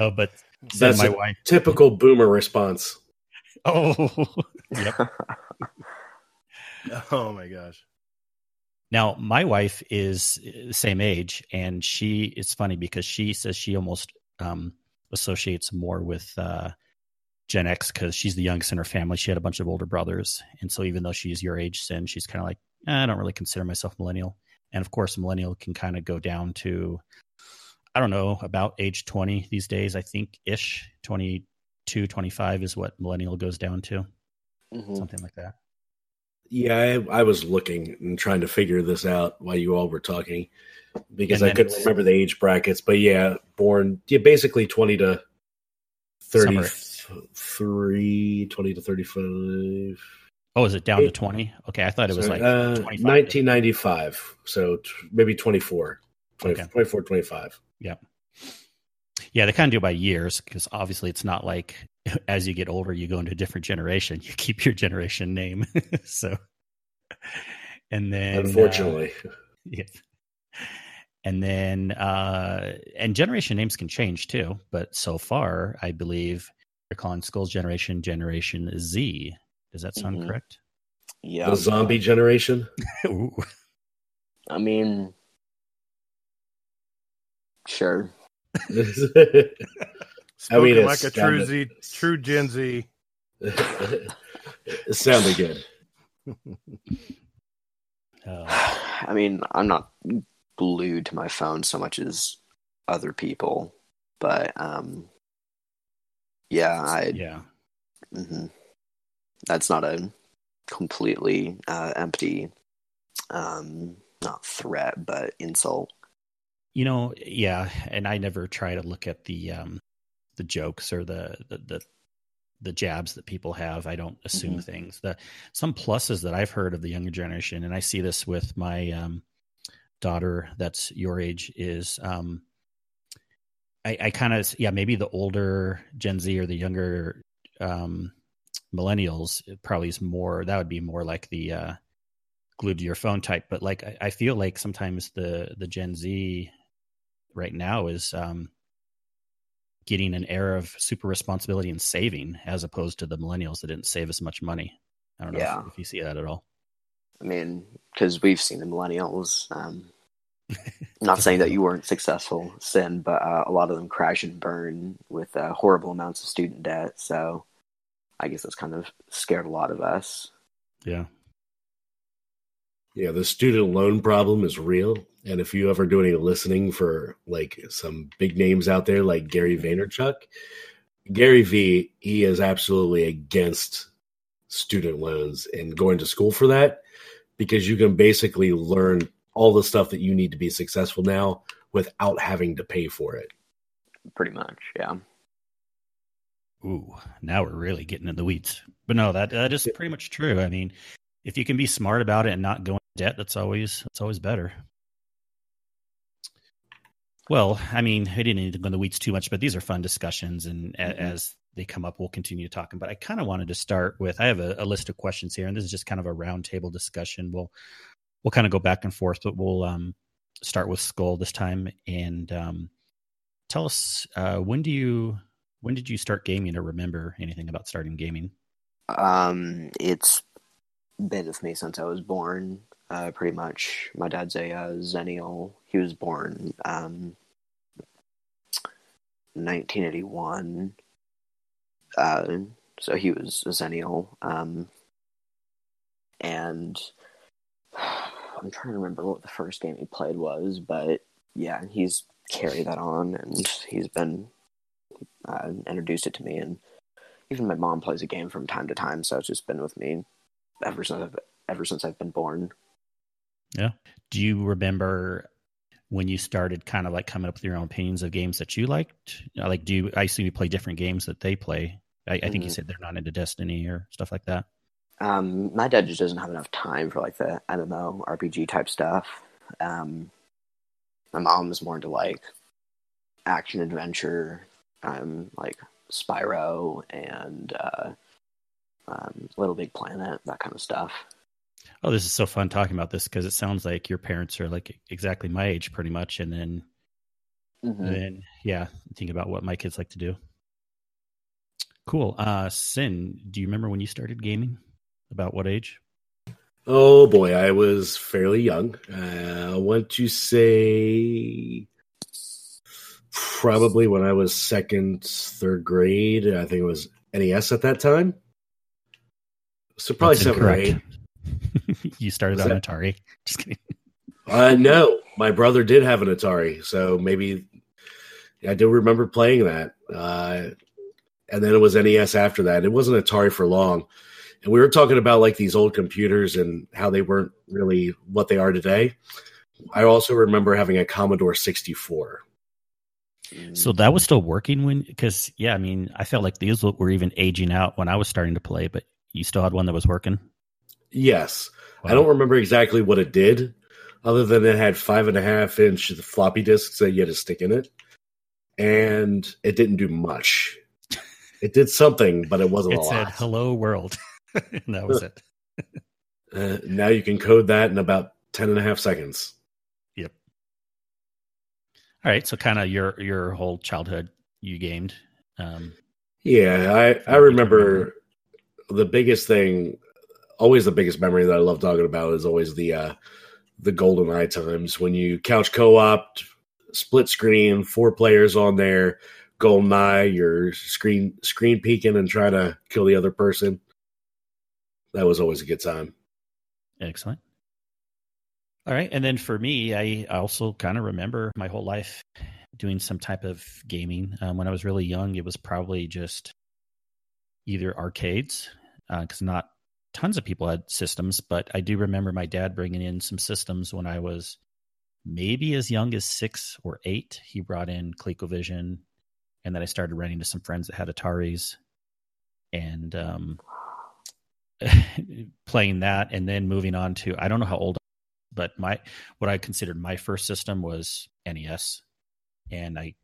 D: oh, but
A: Sin, that's my wife, typical boomer response.
D: Oh,
B: oh my gosh.
D: Now, my wife is the same age, and she. It's funny because she says she almost um, associates more with uh, Gen X because she's the youngest in her family. She had a bunch of older brothers, and so even though she's your age, Sin, she's kind of like, eh, I don't really consider myself millennial. And of course, millennial can kind of go down to, I don't know, about age twenty these days. I think ish 22, 25 is what millennial goes down to, mm-hmm. something like that.
A: Yeah, I, I, was looking and trying to figure this out while you all were talking because I couldn't remember the age brackets. But yeah, born yeah, basically 20 to 33, 20 to 35.
D: Oh, is it down to 20? Okay, I thought it was Sorry, like
A: uh, 1995. So t- maybe 24, 20, okay. 24, 25.
D: Yeah. Yeah, they kind of do it by years because obviously it's not like as you get older, you go into a different generation. You keep your generation name. so, and then
A: unfortunately,
D: uh, yeah. And then, uh, and generation names can change too. But so far, I believe they're calling Skull's generation Generation Z. Does that sound mm-hmm. correct?
C: Yeah.
A: The zombie generation?
C: I mean, sure.
B: I mean, like a true Z, true Gen Z.
A: it sounded good.
C: Uh, I mean, I'm not glued to my phone so much as other people, but um, yeah, I
D: yeah,
C: mm-hmm. that's not a completely uh, empty, um, not threat, but insult.
D: You know, yeah, and I never try to look at the um, the jokes or the the the, the jabs that people have. I don't assume mm-hmm. things. The some pluses that I've heard of the younger generation, and I see this with my um, daughter that's your age is um, I, I kind of yeah maybe the older Gen Z or the younger um, millennials probably is more that would be more like the uh, glued to your phone type. But like I, I feel like sometimes the the Gen Z right now is um, getting an air of super responsibility and saving as opposed to the millennials that didn't save as much money. I don't know yeah. if, if, you see that at all.
C: I mean, because we've seen the millennials. Um, not saying that you weren't successful, Sin, but uh, a lot of them crash and burn with uh, horrible amounts of student debt. So I guess that's kind of scared a lot of us.
D: Yeah.
A: Yeah, the student loan problem is real. And if you ever do any listening for like some big names out there like Gary mm-hmm. Vaynerchuk, Gary V, he is absolutely against student loans and going to school for that because you can basically learn all the stuff that you need to be successful now without having to pay for it.
C: Pretty much, yeah.
D: Ooh, now we're really getting in the weeds. But no, that that is pretty much true. I mean, if you can be smart about it and not go into debt, that's always that's always better. Well, I mean, I didn't need to go in the weeds too much, but these are fun discussions, and mm-hmm. as they come up, we'll continue talking. But I kind of wanted to start with I have a, a, list of questions here, and this is just kind of a roundtable discussion. We'll we'll kind of go back and forth, but we'll um, start with Skull this time, and um, tell us uh, when do you when did you start gaming, or remember anything about starting gaming?
C: Um, it's been with me since I was born. Uh, pretty much, my dad's a uh, Xennial. He was born um, 1981. Uh, so he was a Xennial. Um, and I'm trying to remember what the first game he played was, but yeah, he's carried that on and he's been uh, introduced it to me. And even my mom plays a game from time to time, so it's just been with me ever since I've, ever since I've been born.
D: Yeah. Do you remember when you started kind of like coming up with your own opinions of games that you liked? Like, do you, I see you play different games that they play. I, I think
C: Mm-hmm.
D: you said they're not into Destiny or stuff like that.
C: Um, my dad just doesn't have enough time for like the MMO RPG type stuff. Um, my mom's more into like action adventure, um, like Spyro and uh, um, Little Big Planet, that kind of stuff.
D: Oh, this is so fun talking about this because it sounds like your parents are like exactly my age, pretty much. And then,
C: Mhm.
D: then yeah, think about what my kids like to do. Cool. Uh, Sin, do you remember when you started gaming? About what age?
A: Oh boy, I was fairly young. Uh, I want to say probably when I was second, third grade. I think it was NES at that time. So probably
D: That's
A: seven or eight.
D: you started on
A: that-
D: Atari. Just kidding.
A: Uh, no, my brother did have an Atari, so maybe I do remember playing that. Uh, and then it was NES after that. It wasn't Atari for long. And we were talking about like these old computers and how they weren't really what they are today. I also remember having a Commodore 64.
C: Mm.
D: So that was still working when, because yeah, I mean, I felt like these were even aging out when I was starting to play, but you still had one that was working.
A: Yes. I don't remember exactly what it did, other than it had five and a half inch floppy disks that you had to stick in it. And it didn't do much. It did something, but it wasn't
D: It said "Hello World," and that was it.
A: Uh, now you can code that in about 10 and a half seconds.
D: Yep. All right, so kind of your your whole childhood you gamed. Um,
A: Yeah, I, I remember. the biggest thing, always the biggest memory that I love talking about is always the uh, the GoldenEye times when you couch co-op, split screen, four players on there, GoldenEye, you're screen screen peeking and trying to kill the other person. That was always a good time.
D: Excellent. All right. And then for me, I also kind of remember my whole life doing some type of gaming. Um, when I was really young, it was probably just either arcades, because not tons of people had systems, but I do remember my dad bringing in some systems when I was maybe as young as six or eight. He brought in ColecoVision, and then I started running to some friends that had Ataris. And um, playing that and then moving on to I don't know how old but my what I considered my first system was NES and I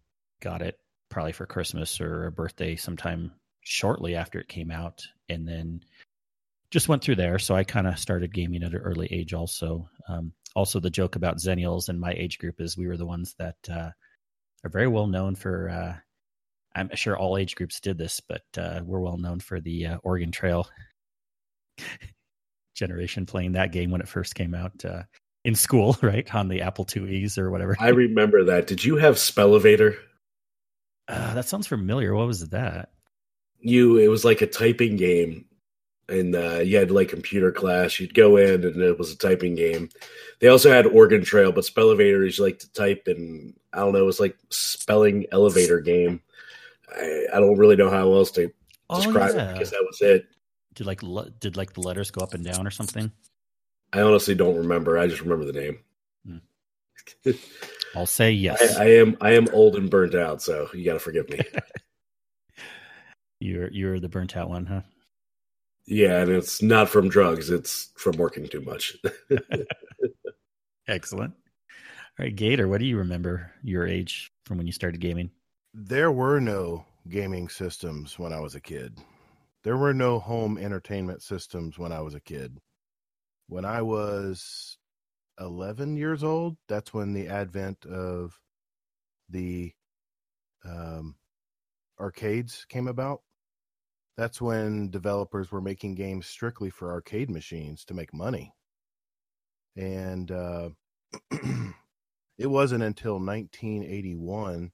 D: got it probably for Christmas or a birthday sometime shortly after it came out and then just went through there so I kind of started gaming at an early age also um, also the joke about Xennials and my age group is we were the ones that uh, are very well known for uh, I'm sure all age groups did this but uh, we're well known for the uh, Oregon Trail generation playing that game when it first came out uh, in school, right on the Apple IIe's or whatever.
A: I remember that. Did you have Spellevator?
D: Uh, that sounds familiar. What was that?
A: You it was like a typing game and uh, you had like computer class. You'd go in and it was a typing game. They also had Oregon Trail, but Spellevator is like to type and I don't know, it was like spelling elevator game. I, I don't really know how else to describe it because that was it.
D: Did like le- did like the letters go up and down or something?
A: I honestly don't remember. I just remember the name.
D: Hmm. I'll say yes.
A: I, I am I am old and burnt out, so you got to forgive me.
D: you're you're the burnt out one, huh?
A: Yeah, and it's not from drugs; it's from working too much.
D: Excellent. All right, Gator, what do you remember your age from when you started gaming?
B: There were no gaming systems when I was a kid. There were no home entertainment systems when I was a kid. When I was 11 years old, that's when the advent of the um, arcades came about. That's when developers were making games strictly for arcade machines to make money. And uh, it wasn't until 1981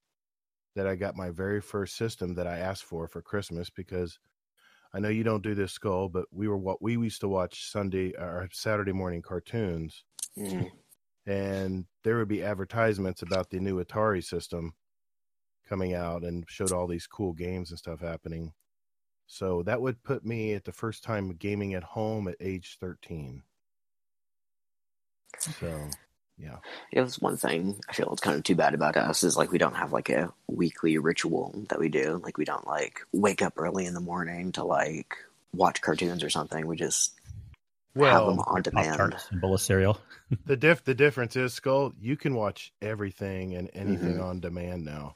B: that I got my very first system that I asked for for Christmas because I know you don't do this, Skull, but we were what we used to watch Sunday or Saturday morning cartoons,
C: Mm.
B: and there would be advertisements about the new Atari system coming out and showed all these cool games and stuff happening. So that would put me at the first time gaming at home at age 13. So, yeah.
C: Yeah, that's one thing I feel it's kind of too bad about us is like we don't have like a weekly ritual that we do. Like we don't like wake up early in the morning to like watch cartoons or something. We just have them on demand.
D: tarts and bowl of cereal.
B: the diff the difference is Skull. You can watch everything and anything
C: Mhm.
B: on demand now.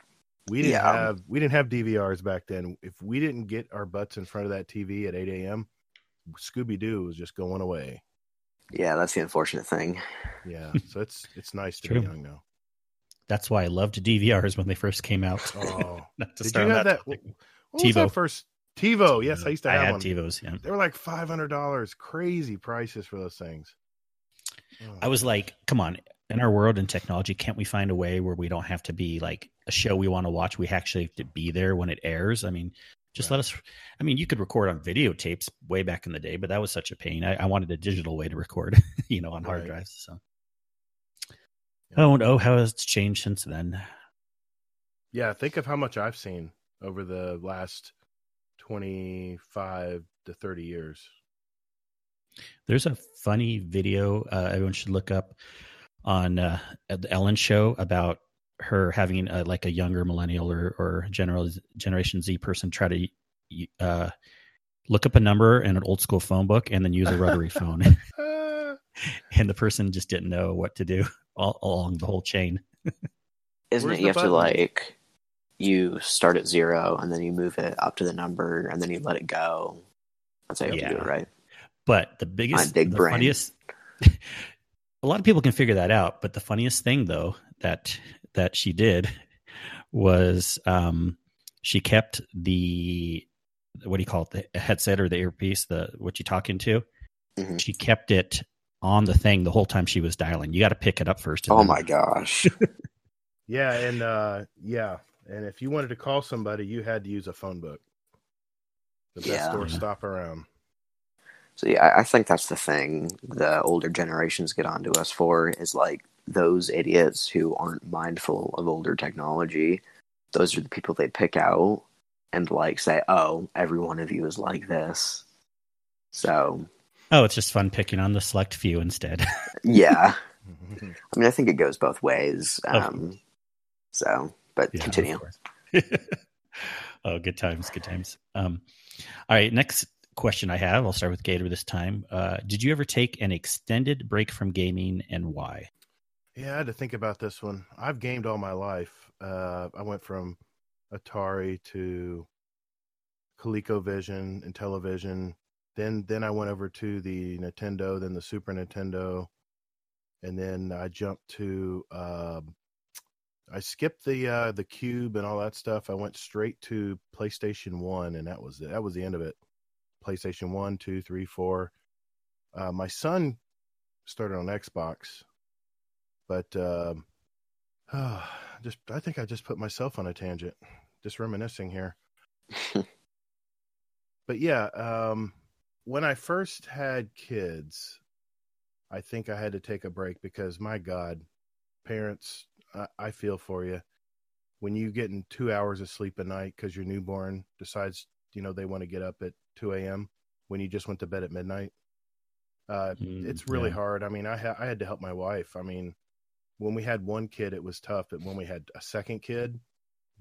B: We didn't
C: Yeah.
B: have we didn't have DVRs back then. If we didn't get our butts in front of that TV at eight a.m., Scooby Doo was just going away.
C: Yeah, that's the unfortunate thing.
B: Yeah, so it's it's nice to
D: True.
B: be young now.
D: That's why I loved DVRs when they first came out.
B: Oh,
D: Not to
B: did
D: start
B: you
D: on
B: have that?
D: topic.
B: What was
D: TiVo.
B: that first TiVo? Yes, I used to
D: I
B: have
D: had
B: one.
D: TiVos. Yeah.
B: They were like five hundred dollars. Crazy prices for those things. Oh.
D: I was like, come on, in our world and technology, can't we find a way where we don't have to be like a show we want to watch? We actually have to be there when it airs. I mean, just
B: Right.
D: let us. I mean, you could record on videotapes way back in the day, but that was such a pain. I, I wanted a digital way to record, you know, on hard
B: Right.
D: drives. So,
B: Yeah.
D: oh, and oh, how has it changed since then?
B: Yeah, think of how much I've seen over the last 25 to 30 years.
D: There's a funny video uh, everyone should look up on uh, the Ellen show about her having uh like a younger millennial or, or general Generation Z person try to uh, look up a number in an old school phone book and then use a rotary phone, and the person just didn't know what to do all, along the whole chain.
C: Isn't
B: Where's
C: it you
B: the
C: have to like you start at zero and then you move it up to the number and then you let it go. That's how you have to do it, right?
D: But the biggest,
C: big
D: the
C: brain.
D: funniest, a lot of people can figure that out. But the funniest thing, though, that that she did was um, she kept the what do you call it, the headset or the earpiece, the what you talk into.
C: Mhm.
D: She kept it on the thing the whole time she was dialing. You got to pick it up first.
C: Oh
D: then-
C: my gosh.
B: yeah, and uh, yeah, and if you wanted to call somebody, you had to use a phone book. The best
C: Yeah.
B: store stop around.
C: So yeah, I- I think that's the thing the older generations get onto us for is like those idiots who aren't mindful of older technology. Those are the people they pick out and like say, "Oh, every one of you is like this." So
D: Oh, it's just fun picking on the select few instead.
C: yeah, I mean, I think it goes both ways.
D: Of
C: Um, so, but
D: Yeah,
C: continue.
D: oh, good times, good times. Um, all right, next question I have. I'll start with Gator this time. Uh, did you ever take an extended break from gaming, and why?
B: Yeah, I had to think about this one. I've gamed all my life. Uh, I went from Atari to ColecoVision and television. Then, then I went over to the Nintendo, then the Super Nintendo, and then I jumped to. um I skipped the uh, the Cube and all that stuff. I went straight to PlayStation One, and that was it. That was the end of it. PlayStation One, Two, Three, Four. Uh, my son started on Xbox, but um, just I think I just put myself on a tangent, just reminiscing here. but yeah, um, when I first had kids, I think I had to take a break because my God, parents, I, I feel for you. When you get in two hours of sleep a night because your newborn decides, you know, they want to get up at 2 a.m. when you just went to bed at midnight, uh,
D: Mm,
B: it's really
D: yeah.
B: hard. I mean, I ha- I had to help my wife. I mean, when we had one kid, it was tough, but when we had a second kid,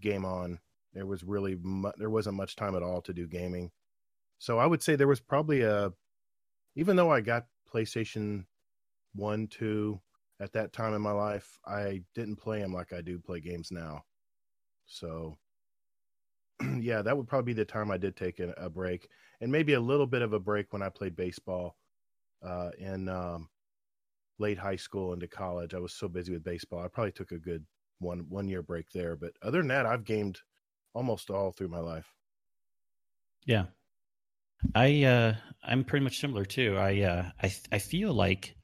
B: game on. There was really mu- there wasn't much time at all to do gaming. So I would say there was probably a, even though I got PlayStation one, two at that time in my life, I didn't play them like I do play games now. So yeah, that would probably be the time I did take a, a break, and maybe a little bit of a break when I played baseball uh, in um, late high school into college. I was so busy with baseball, I probably took a good one one year break there. But other than that, I've gamed almost all through my life.
D: Yeah. I uh I'm pretty much similar too. I uh I I feel like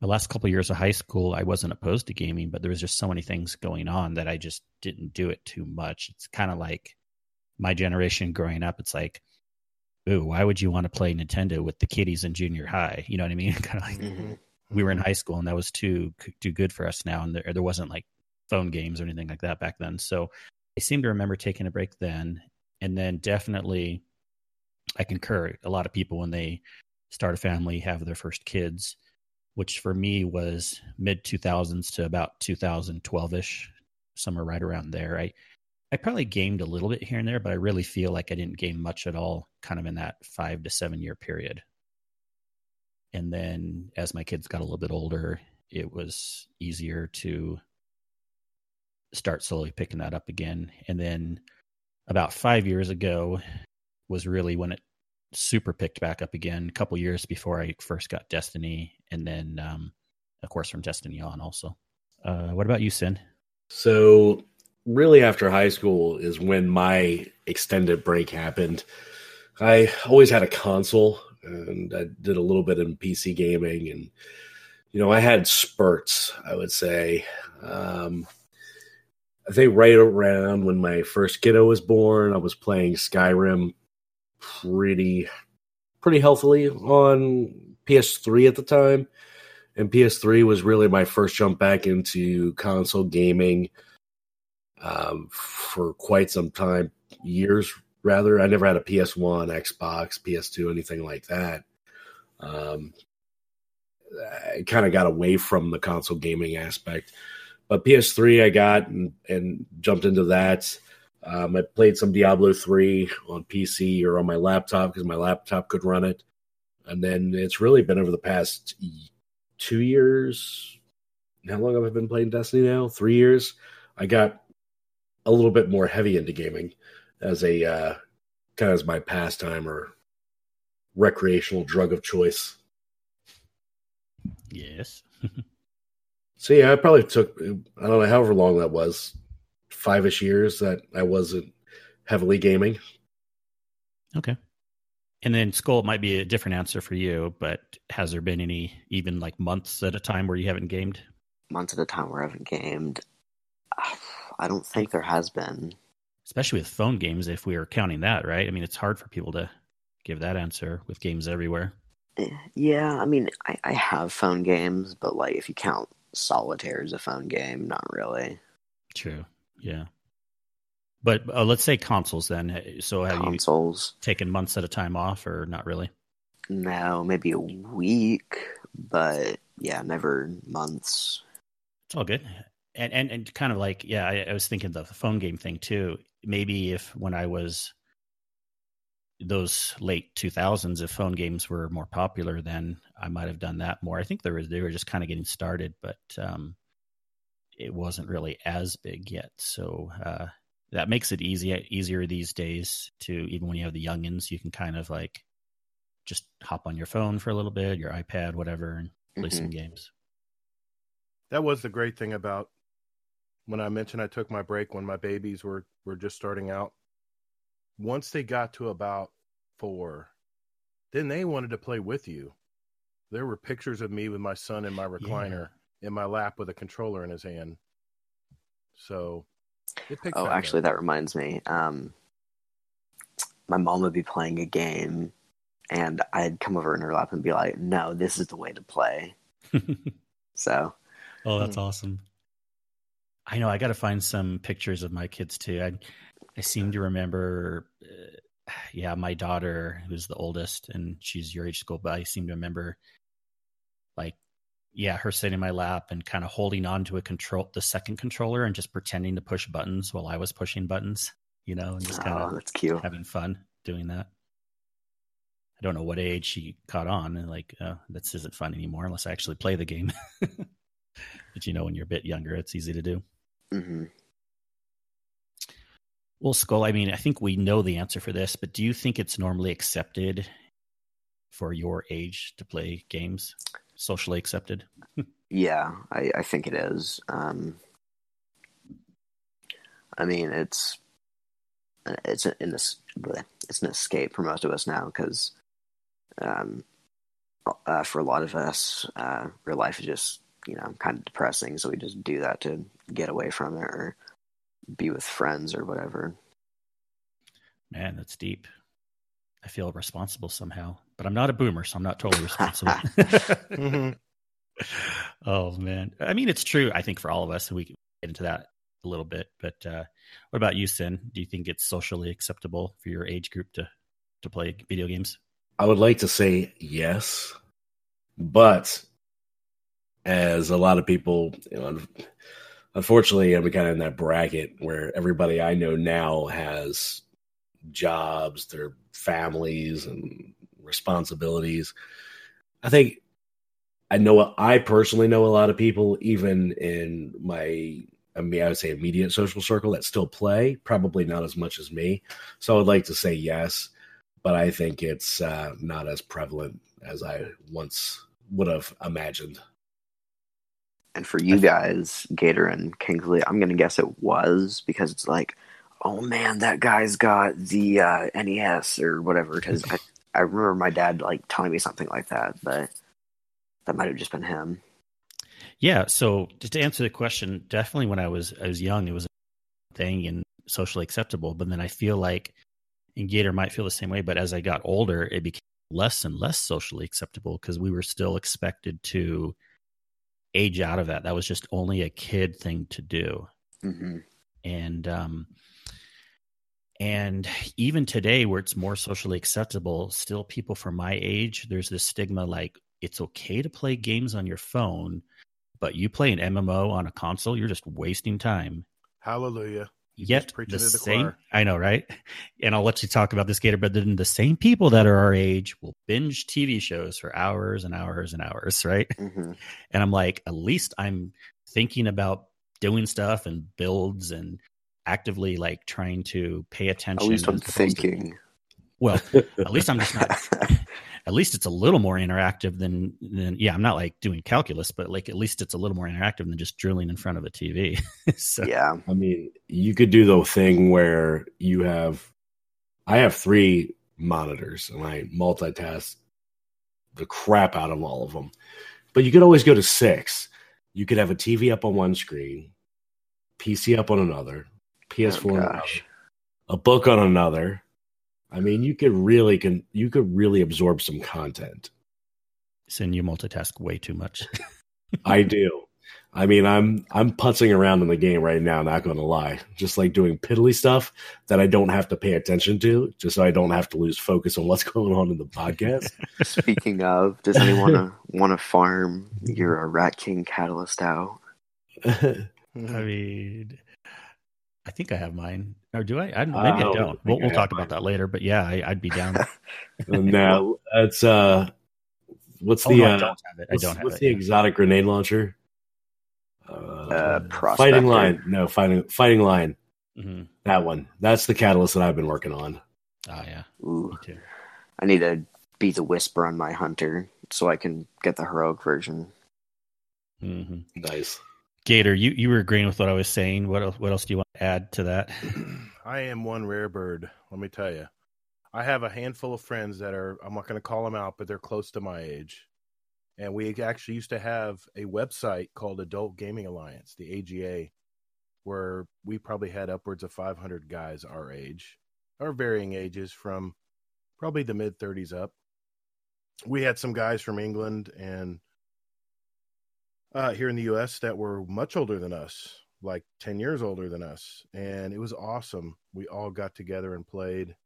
D: the last couple of years of high school I wasn't opposed to gaming, but there was just so many things going on that I just didn't do it too much. It's kind of like my generation growing up, it's like ooh, why would you want to play Nintendo with the kiddies in junior high? You know what I mean? kind of like
C: Mhm.
D: we were in high school and that was too too good for us now and there there wasn't like phone games or anything like that back then so i seem to remember taking a break then and then definitely i concur a lot of people when they start a family have their first kids which for me was mid 2000s to about 2012 ish, somewhere right around there. I I probably gamed a little bit here and there, but I really feel like I didn't game much at all, kind of in that five to seven year period. And then as my kids got a little bit older, it was easier to start slowly picking that up again. And then about five years ago was really when it super picked back up again. A couple years before I first got Destiny, and then um, of course from Destiny on also. Uh, what about you, Sin?
A: So really after high school is when my extended break happened. I always had a console and I did a little bit in PC gaming and you know, I had spurts, I would say. Um, I think right around when my first kiddo was born, I was playing Skyrim pretty pretty healthily on PS3 at the time. And PS3 was really my first jump back into console gaming um, for quite some time, years rather. I never had a PS1, Xbox, PS2, anything like that. Um, I kind of got away from the console gaming aspect. But PS3, I got and, and jumped into that. Um, I played some Diablo 3 on PC or on my laptop because my laptop could run it. And then it's really been over the past two years. How long have I been playing Destiny now? Three years. I got a little bit more heavy into gaming as a uh, kind of as my pastime or recreational drug of choice.
D: Yes.
A: so yeah, I probably took I don't know however long that was, five ish years that I wasn't heavily gaming.
D: Okay. And then Skull might be a different answer for you, but has there been any even like months at a time where you haven't gamed?
C: Months at a time where I haven't gamed. I don't think there has been.
D: Especially with phone games, if we are counting that, right? I mean, it's hard for people to give that answer with games everywhere.
C: Yeah, I mean, I, I have phone games, but like if you count solitaire as a phone game, not really.
D: True. Yeah. But uh, let's say consoles then. So have
C: consoles
D: you taken months at a time off, or not really?
C: No, maybe a week, but yeah, never months.
D: It's all good and, and and kind of like yeah I, I, was thinking the phone game thing too. Maybe if when i was those late 2000s if phone games were more popular then i might have done that more. I think there was they were just kind of getting started but um it wasn't really as big yet. So uh that makes it easy easier these days to even when you have the youngins you can kind of like just hop on your phone for a little bit your ipad whatever and play mm-hmm. some games.
B: That was the great thing about when I mentioned I took my break when my babies were were just starting out. Once they got to about four, then they wanted to play with you. There were pictures of me with my son in my recliner yeah. in my lap with a controller in his hand. So,
C: oh, actually, up. that reminds me. Um, my mom would be playing a game, and I'd come over in her lap and be like, "No, this is the way to play." so,
D: oh, that's awesome. I know I got to find some pictures of my kids too. I I seem to remember, uh, yeah, my daughter who's the oldest and she's your age Skull, but I seem to remember, like, yeah, her sitting in my lap and kind of holding on to a control, the second controller, and just pretending to push buttons while I was pushing buttons, you know, and just kind
C: oh, of that's cute.
D: having fun doing that. I don't know what age she caught on, and like, uh, this isn't fun anymore unless I actually play the game. but you know, when you're a bit younger, it's easy to do. Mm-hmm. Well, Skull, I mean, I think we know the answer for this, but do you think it's normally accepted for your age to play games? Socially accepted?
C: yeah, I, I, think it is. Um, I mean, it's it's in this it's an escape for most of us now because um, uh, for a lot of us, uh, real life is just you know kind of depressing, so we just do that to get away from it or be with friends or whatever.
D: Man, that's deep. I feel responsible somehow, but I'm not a boomer, so I'm not totally responsible. mm-hmm. Oh man, I mean it's true. I think for all of us, and we can get into that a little bit. But uh, what about you, Sin? Do you think it's socially acceptable for your age group to to play video games?
A: I would like to say yes, but as a lot of people, you know, unfortunately, I'm kind of in that bracket where everybody I know now has jobs, their families, and responsibilities. I think I know I personally know a lot of people, even in my I mean, I would say immediate social circle that still play, probably not as much as me. So I would like to say yes, but I think it's uh, not as prevalent as I once would have imagined.
C: And for you guys, Gator and Kingsley, I'm going to guess it was because it's like, oh man, that guy's got the uh, NES or whatever. Because I, I remember my dad like telling me something like that, but that might have just been him.
D: Yeah. So just to answer the question, definitely when I was I was young, it was a thing and socially acceptable. But then I feel like, and Gator might feel the same way. But as I got older, it became less and less socially acceptable because we were still expected to age out of that. That was just only a kid thing to do.
C: Mm-hmm.
D: And um, and even today, where it's more socially acceptable, still people from my age, there's this stigma like it's okay to play games on your phone, but you play an MMO on a console, you're just wasting time.
B: Hallelujah.
D: Yet the, the same, choir. I know, right? And I'll let you talk about this, Gator. But then the same people that are our age will binge TV shows for hours and hours and hours, right?
C: Mm-hmm.
D: And I'm like, at least I'm thinking about doing stuff and builds and actively like trying to pay attention.
C: At least I'm thinking.
D: To, well, at least I'm just not at least it's a little more interactive than than yeah i'm not like doing calculus but like at least it's a little more interactive than just drilling in front of a tv so
C: yeah.
A: I mean you could do the thing where you have i have three monitors and i multitask the crap out of all of them but you could always go to six. You could have a tv up on one screen pc up on another ps4 oh, on another, a book on another I mean, you could really can you could really absorb some content.
D: Sin, you multitask way too much.
A: I do. I mean, I'm I'm putzing around in the game right now. Not going to lie, just like doing piddly stuff that I don't have to pay attention to, just so I don't have to lose focus on what's going on in the podcast.
C: Speaking of, does anyone want to farm your Rat King catalyst out?
D: I mean, I think I have mine. Or do I? I maybe I, don't. I don't. We'll, we'll talk mine. about that later. But yeah, I, would be down.
A: no, that's uh, what's
D: oh,
A: the?
D: No,
A: uh,
D: I don't have it. I don't have
A: what's
D: it,
A: the yeah. exotic grenade launcher?
C: Uh, uh
A: Fighting Lion. No, fighting Fighting Lion.
D: Mm-hmm.
A: That one. That's the catalyst that I've been working on.
D: Oh yeah.
C: Ooh. Me too. I need to be the whisper on my hunter so I can get the heroic version.
D: Mm-hmm.
A: Nice.
D: Gator, you, you were agreeing with what I was saying. What else, what else do you want to add to that?
B: I am one rare bird. Let me tell you. I have a handful of friends that are, I'm not going to call them out, but they're close to my age. And we actually used to have a website called Adult Gaming Alliance, the AGA, where we probably had upwards of 500 guys our age, our varying ages from probably the mid 30s up. We had some guys from England and uh, here in the U.S. that were much older than us, like ten years older than us, and it was awesome. We all got together and played,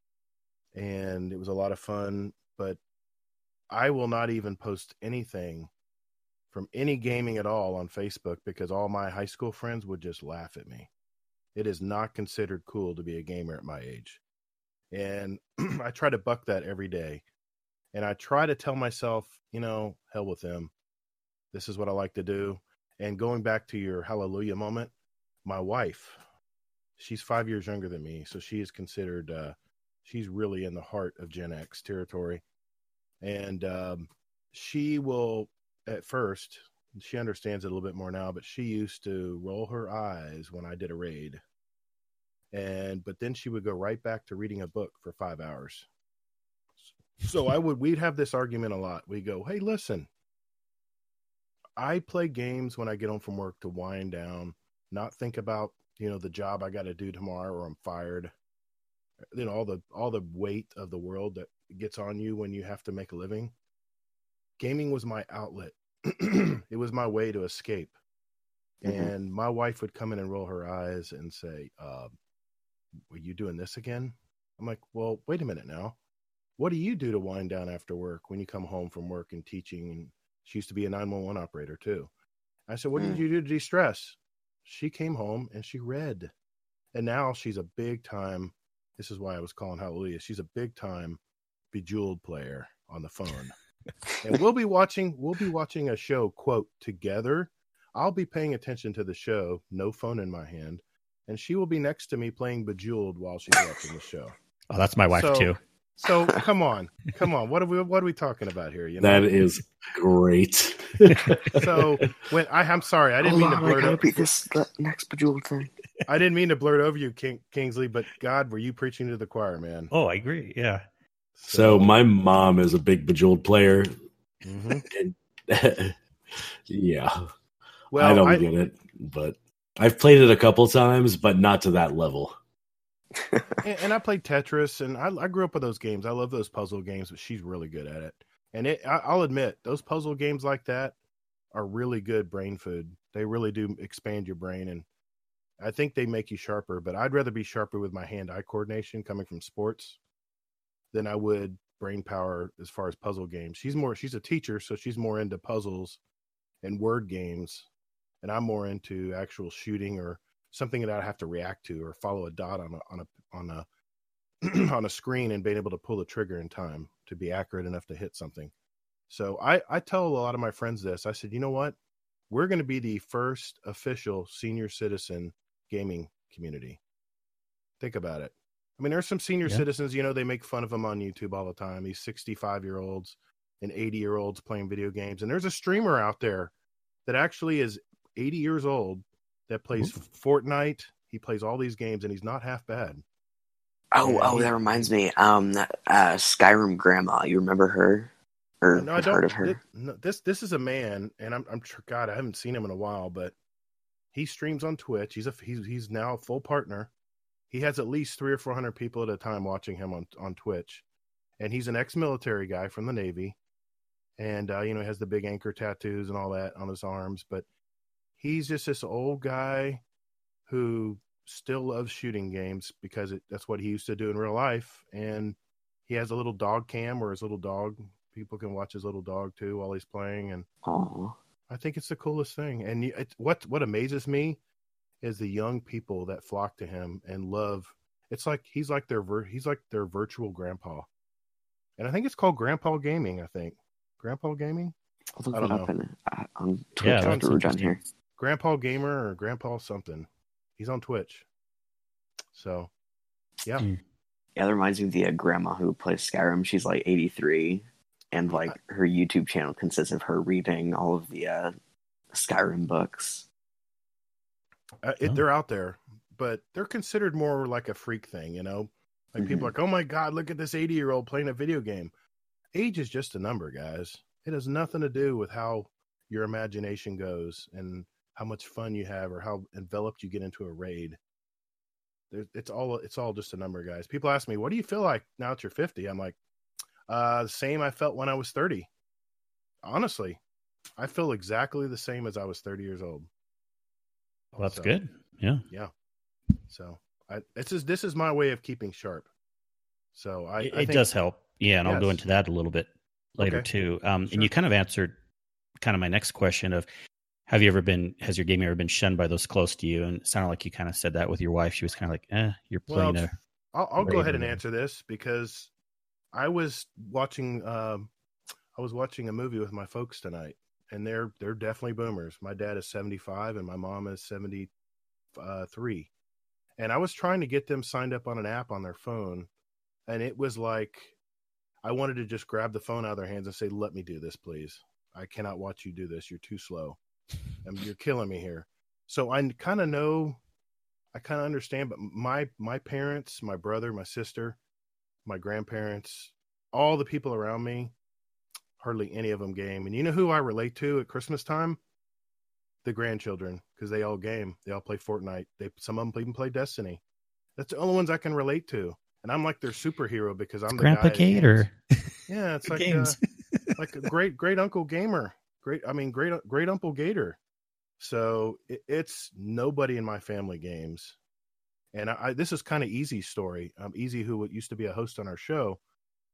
B: and it was a lot of fun. But I will not even post anything from any gaming at all on Facebook because all my high school friends would just laugh at me. It is not considered cool to be a gamer at my age. And I try to buck that every day. And I try to tell myself, you know, hell with them. This is what I like to do. And going back to your hallelujah moment, my wife, she's five years younger than me, so she is considered uh, she's really in the heart of Gen X territory, and um, she will at first she understands it a little bit more now, but she used to roll her eyes when I did a raid, and but then she would go right back to reading a book for five hours. So I would we'd have this argument a lot. We go, hey, listen, I play games when I get home from work to wind down, not think about you know the job I got to do tomorrow or I'm fired. You know all the all the weight of the world that gets on you when you have to make a living. Gaming was my outlet. it was my way to escape. Mm-hmm. And my wife would come in and roll her eyes and say, uh, "Were you doing this again?" I'm like, "Well, wait a minute now. What do you do to wind down after work when you come home from work and teaching And she used to be a 911 operator too. I said, "What did
C: Mm.
B: you do to de-stress?" She came home and she read, and now she's a big time. This is why I was calling Hallelujah. She's a big time Bejeweled player on the phone, and we'll be watching. We'll be watching a show quote together. I'll be paying attention to the show, no phone in my hand, and she will be next to me playing Bejeweled while she's watching the show.
D: Oh, that's my wife
B: So-
D: too.
B: So come on, come on. What are we? What are we talking about here? You know,
A: That is great.
B: so when I, I'm sorry, I didn't
C: Hold
B: mean to
C: on, I
B: blurt
C: gotta this the next bejeweled thing.
B: I didn't mean to blurt over you, King, Kingsley. But God, were you preaching to the choir, man?
D: Oh, I agree. Yeah.
A: So my mom is a big Bejeweled player.
B: Mhm.
A: yeah,
B: well,
A: I don't
B: I,
A: get it, but I've played it a couple times, but not to that level.
B: and, and I played Tetris, and I, I grew up with those games. I love those puzzle games, but she's really good at it. And it, I, I'll admit, those puzzle games like that are really good brain food. They really do expand your brain, and I think they make you sharper. But I'd rather be sharper with my hand-eye coordination coming from sports than I would brain power as far as puzzle games. She's more she's a teacher, so she's more into puzzles and word games, and I'm more into actual shooting or something that I have to react to or follow a dot on a on a on a on a screen and being able to pull the trigger in time to be accurate enough to hit something. So I I tell a lot of my friends this. I said, you know what? We're going to be the first official senior citizen gaming community. Think about it. I mean, there's some senior
D: Yeah.
B: citizens, you know, they make fun of them on YouTube all the time. These 65 year olds and 80 year olds playing video games. And there's a streamer out there that actually is 80 years old that plays Fortnite. He plays all these games and he's not half bad.
C: Oh,
B: Yeah,
C: oh, that reminds me. Um, uh, Skyrim Grandma. You remember her? Or
B: No, I don't.
C: heard of her?
B: thi- no, This this is a man, and I'm I'm God, I haven't seen him in a while, but he streams on Twitch. He's a he's he's now a full partner. He has at least three or four hundred people at a time watching him on on Twitch, and he's an ex-military guy from the Navy, and uh, you know he has the big anchor tattoos and all that on his arms, but he's just this old guy who still loves shooting games because it, that's what he used to do in real life, and he has a little dog cam where his little dog people can watch his little dog too while he's playing. And
C: Oh,
B: i think it's the coolest thing. And it, what what amazes me is the young people that flock to him and love it's like he's like their vir- he's like their virtual grandpa. And i think it's called grandpa gaming i think. Grandpa gaming?
C: I'll look
B: I don't
C: up
B: know.
C: in, uh, on Twitch
D: Yeah,
C: after we're done here.
B: Grandpa gamer or grandpa something he's on twitch so yeah
D: Mm.
C: Yeah, that reminds me of the uh, grandma who plays Skyrim. She's like 83, and like her YouTube channel consists of her reading all of the uh, Skyrim books.
B: Uh, it,
D: Oh.
B: They're out there, but they're considered more like a freak thing, you know? Like people are like, oh my God, look at this 80 year old playing a video game. Age is just a number, guys. It has nothing to do with how your imagination goes and how much fun you have or how enveloped you get into a raid. There- It's all it's all just a number, guys. People ask me, "What do you feel like now that you're 50?" I'm like, uh, "The same I felt when I was 30." Honestly, I feel exactly the same as I was 30 years old.
D: Well, that's
B: So-
D: good. Yeah. Yeah.
B: So I this is this is my way of keeping sharp. So I,
D: it,
B: I
D: it does help. Yeah, and I'll go into that a little bit later
B: Okay.
D: too. Um,
B: Sure.
D: And you kind of answered kind of my next question of have you ever been has your gaming ever been shunned by those close to you? And it sounded like you kind of said that with your wife. She was kind of like, "Eh, you're
B: Well,
D: playing a
B: I'll, I'll go ahead and answer this because I was watching um, I was watching a movie with my folks tonight, and they're they're definitely boomers. My dad is seventy five, and my mom is seventy three, and I was trying to get them signed up on an app on their phone, and it was like I wanted to just grab the phone out of their hands and say, "Let me do this, please. I cannot watch you do this. You're too slow, and you're killing me here." So I kind of know I kind of understand, but my my parents, my brother, my sister, my grandparents, all the people around me, hardly any of them game. And you know who I relate to at Christmas time? The grandchildren, because they all game. They all play Fortnite. They some of them even play Destiny. That's the only ones I can relate to. And I'm like their superhero because I'm the
D: Grandpa. Gator
B: Yeah, it's like uh, like a great great uncle gamer great i mean great great uncle gator so it, it's nobody in my family games and i, I this is kind of easy story um easy who used to be a host on our show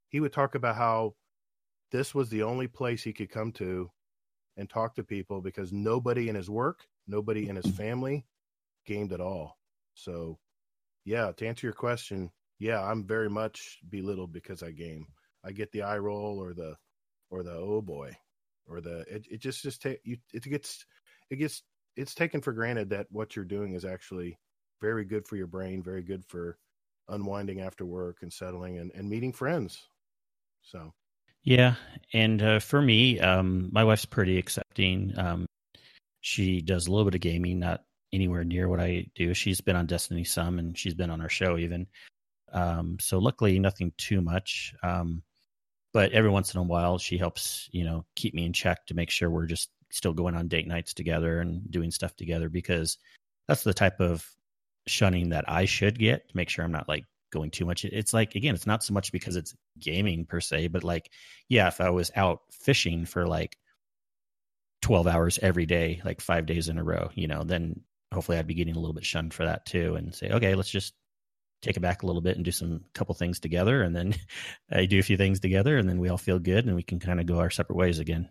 B: he would talk about how this was the only place he could come to and talk to people because nobody in his work, nobody in his family gamed at all. So, yeah, to answer your question, yeah, I'm very much belittled because I game. I get the eye roll or the or the oh boy or the it, it just just take you it gets it gets it's taken for granted that what you're doing is actually very good for your brain, very good for unwinding after work and settling and, and meeting friends. So,
D: yeah. And uh, for me, um, my wife's pretty accepting. Um, she does a little bit of gaming, not anywhere near what I do. She's been on Destiny some and she's been on our show even. Um, so luckily nothing too much. Um, but every once in a while she helps, you know, keep me in check to make sure we're just still going on date nights together and doing stuff together because that's the type of shunning that I should get to make sure I'm not like going too much. It's like again, it's not so much because it's gaming per se, but like yeah, if I was out fishing for like 12 hours every day, like 5 days in a row, you know, then hopefully I'd be getting a little bit shunned for that too and say, "Okay, let's just take it back a little bit and do some couple things together and then I do a few things together and then we all feel good and we can kind of go our separate ways again."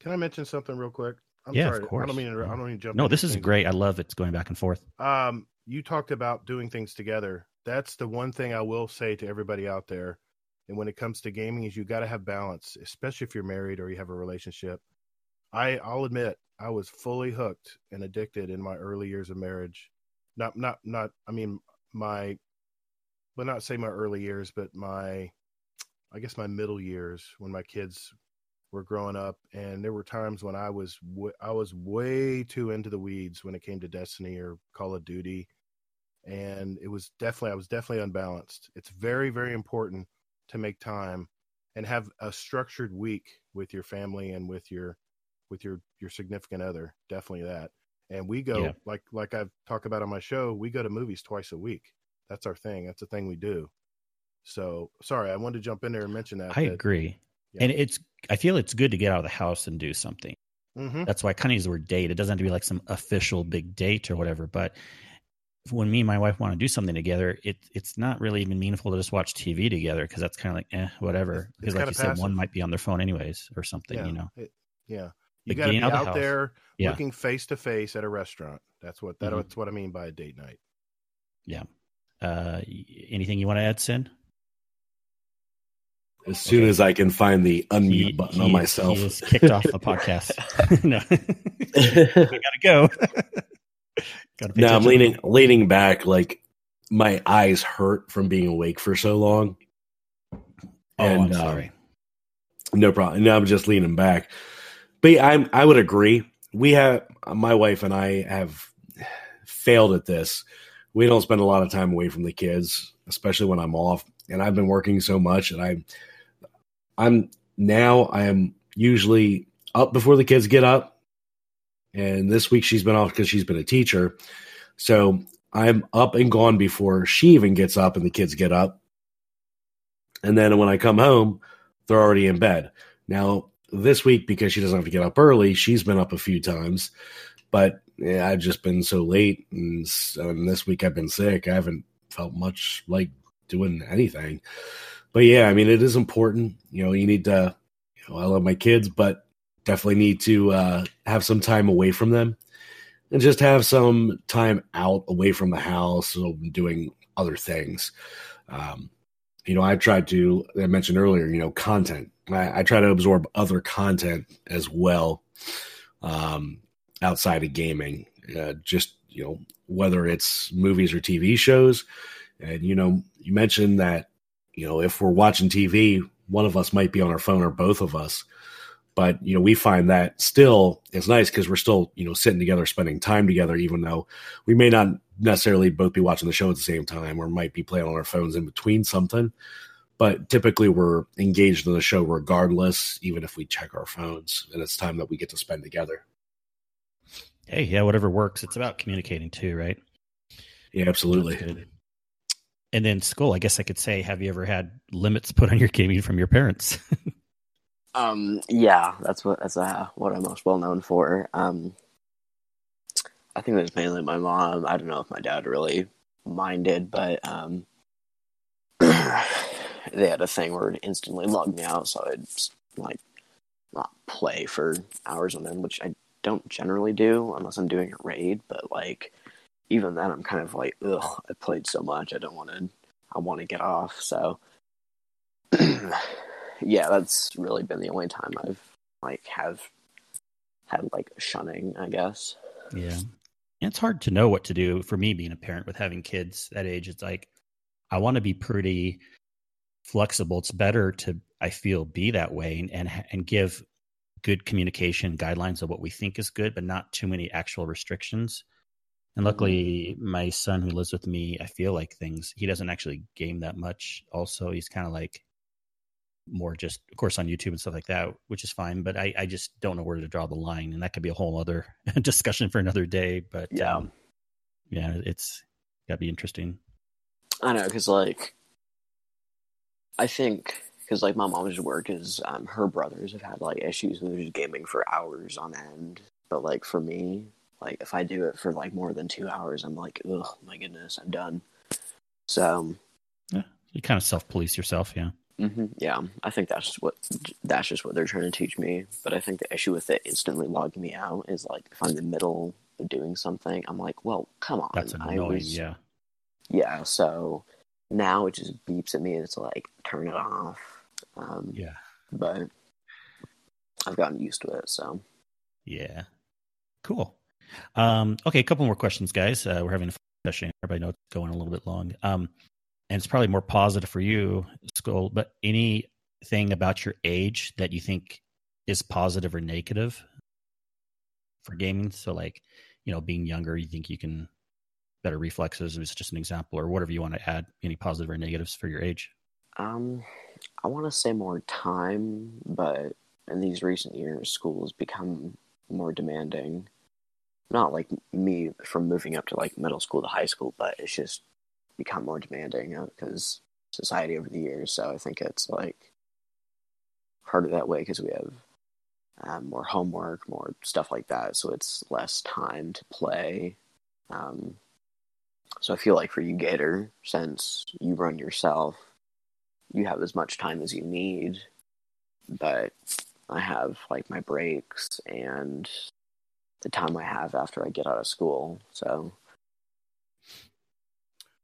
B: Can I mention something real quick?
D: I'm yeah, sorry. of course.
B: I don't mean to, I don't mean to jump.
D: No, this is things. great. I love it's going back and forth.
B: Um, you talked about doing things together. That's the one thing I will say to everybody out there. And when it comes to gaming, is you got to have balance, especially if you're married or you have a relationship. I I'll admit I was fully hooked and addicted in my early years of marriage. Not not not. I mean my, but not say my early years, but my, I guess my middle years when my kids were growing up, and there were times when I was w- I was way too into the weeds when it came to Destiny or Call of Duty, and it was definitely I was definitely unbalanced. It's very very important to make time and have a structured week with your family and with your with your your significant other. Definitely that. And we go yeah. like like I've talked about on my show. We go to movies twice a week. That's our thing. That's the thing we do. So sorry, I wanted to jump in there and mention that.
D: I that, agree. Yeah. And it's I feel it's good to get out of the house and do something. Mm-hmm. That's why I kind of use the word date. It doesn't have to be like some official big date or whatever. But when me and my wife want to do something together, it it's not really even meaningful to just watch TV together because that's kind of like eh, whatever. Because like you passive. said, one might be on their phone anyways or something.
B: Yeah.
D: You know.
B: It, yeah. You got to be out, out the there yeah. looking face to face at a restaurant. That's what that, mm-hmm. that's what I mean by a date night.
D: Yeah. Uh, anything you want to add, Sin?
A: as soon okay. as I can find the unmute he, button he, on myself. He
D: is kicked off the podcast. no, we gotta go.
A: gotta no, I'm leaning leaning back. Like my eyes hurt from being awake for so long.
D: Oh, and, I'm uh, sorry.
A: no problem. Now I'm just leaning back. But yeah, I'm. I would agree. We have my wife and I have failed at this. We don't spend a lot of time away from the kids, especially when I'm off. And I've been working so much, and I I'm now I am usually up before the kids get up. And this week she's been off because she's been a teacher. So I'm up and gone before she even gets up and the kids get up. And then when I come home, they're already in bed. Now, this week, because she doesn't have to get up early, she's been up a few times. But yeah, I've just been so late. And, and this week I've been sick. I haven't felt much like doing anything but yeah, I mean, it is important. You know, you need to. You know, I love my kids, but definitely need to uh, have some time away from them, and just have some time out away from the house, so doing other things. Um, you know, I've tried to. I mentioned earlier, you know, content. I, I try to absorb other content as well um, outside of gaming. Uh, just you know, whether it's movies or TV shows. And you know, you mentioned that you know, if we're watching TV, one of us might be on our phone or both of us. But, you know, we find that still is nice because we're still, you know, sitting together, spending time together, even though we may not necessarily both be watching the show at the same time or might be playing on our phones in between something. But typically we're engaged in the show regardless, even if we check our phones and it's time that we get to spend together.
D: Hey, yeah, whatever works. It's about communicating too, right?
A: Yeah, absolutely
D: and then school, I guess I could say, have you ever had limits put on your gaming from your parents?
C: um, yeah, that's what that's uh, what I'm most well known for. Um, I think it was mainly my mom. I don't know if my dad really minded, but um, they had a thing where it instantly logged me out, so I'd like not play for hours on end, which I don't generally do unless I'm doing a raid. But like, even then, I'm kind of like, ugh, I played so much, I don't want to. I want to get off. So, yeah, that's really been the only time I've like have had like shunning, I guess.
D: Yeah. It's hard to know what to do for me being a parent with having kids that age. It's like I want to be pretty flexible. It's better to I feel be that way and and, and give good communication guidelines of what we think is good, but not too many actual restrictions. And luckily, my son who lives with me, I feel like things he doesn't actually game that much. Also, he's kind of like more just, of course, on YouTube and stuff like that, which is fine. But I, I just don't know where to draw the line, and that could be a whole other discussion for another day. But
C: Yeah.
D: um, yeah, it's got to be interesting.
C: I know, because like, I think because like my mom's work is um, her brothers have had like issues with just gaming for hours on end. But like for me, like if I do it for like more than two hours, I'm like, oh my goodness, I'm done. So yeah,
D: You kind of self police yourself, yeah.
C: hmm yeah, I think that's what that's just what they're trying to teach me. But I think the issue with it instantly logging me out is like if I'm in the middle of doing something, I'm like, well, come on,
D: That's
C: I
D: annoying,
C: was-
D: yeah.
C: yeah, so now it just beeps at me and it's like turn it off. Um,
D: Yeah.
C: But I've gotten used to it, so
D: Yeah. Cool. Um, okay, a couple more questions, guys. Uh, we're having a session. Everybody knows it's going a little bit long. Um, and it's probably more positive for you, Skull, but anything about your age that you think is positive or negative for gaming? So, like, you know, being younger, you think you can better reflexes is just an example, or whatever you want to add, any positive or negatives for your age?
C: um, I want to say more time, but in these recent years, school has become more demanding. Not like me from moving up to like middle school to high school, but it's just become more demanding because society over the years. So I think it's like harder that way because we have um, more homework, more stuff like that. So it's less time to play. Um, so I feel like for you, Gator, since you run yourself, you have as much time as you need. But I have like my breaks and the time I have after I get out of school. So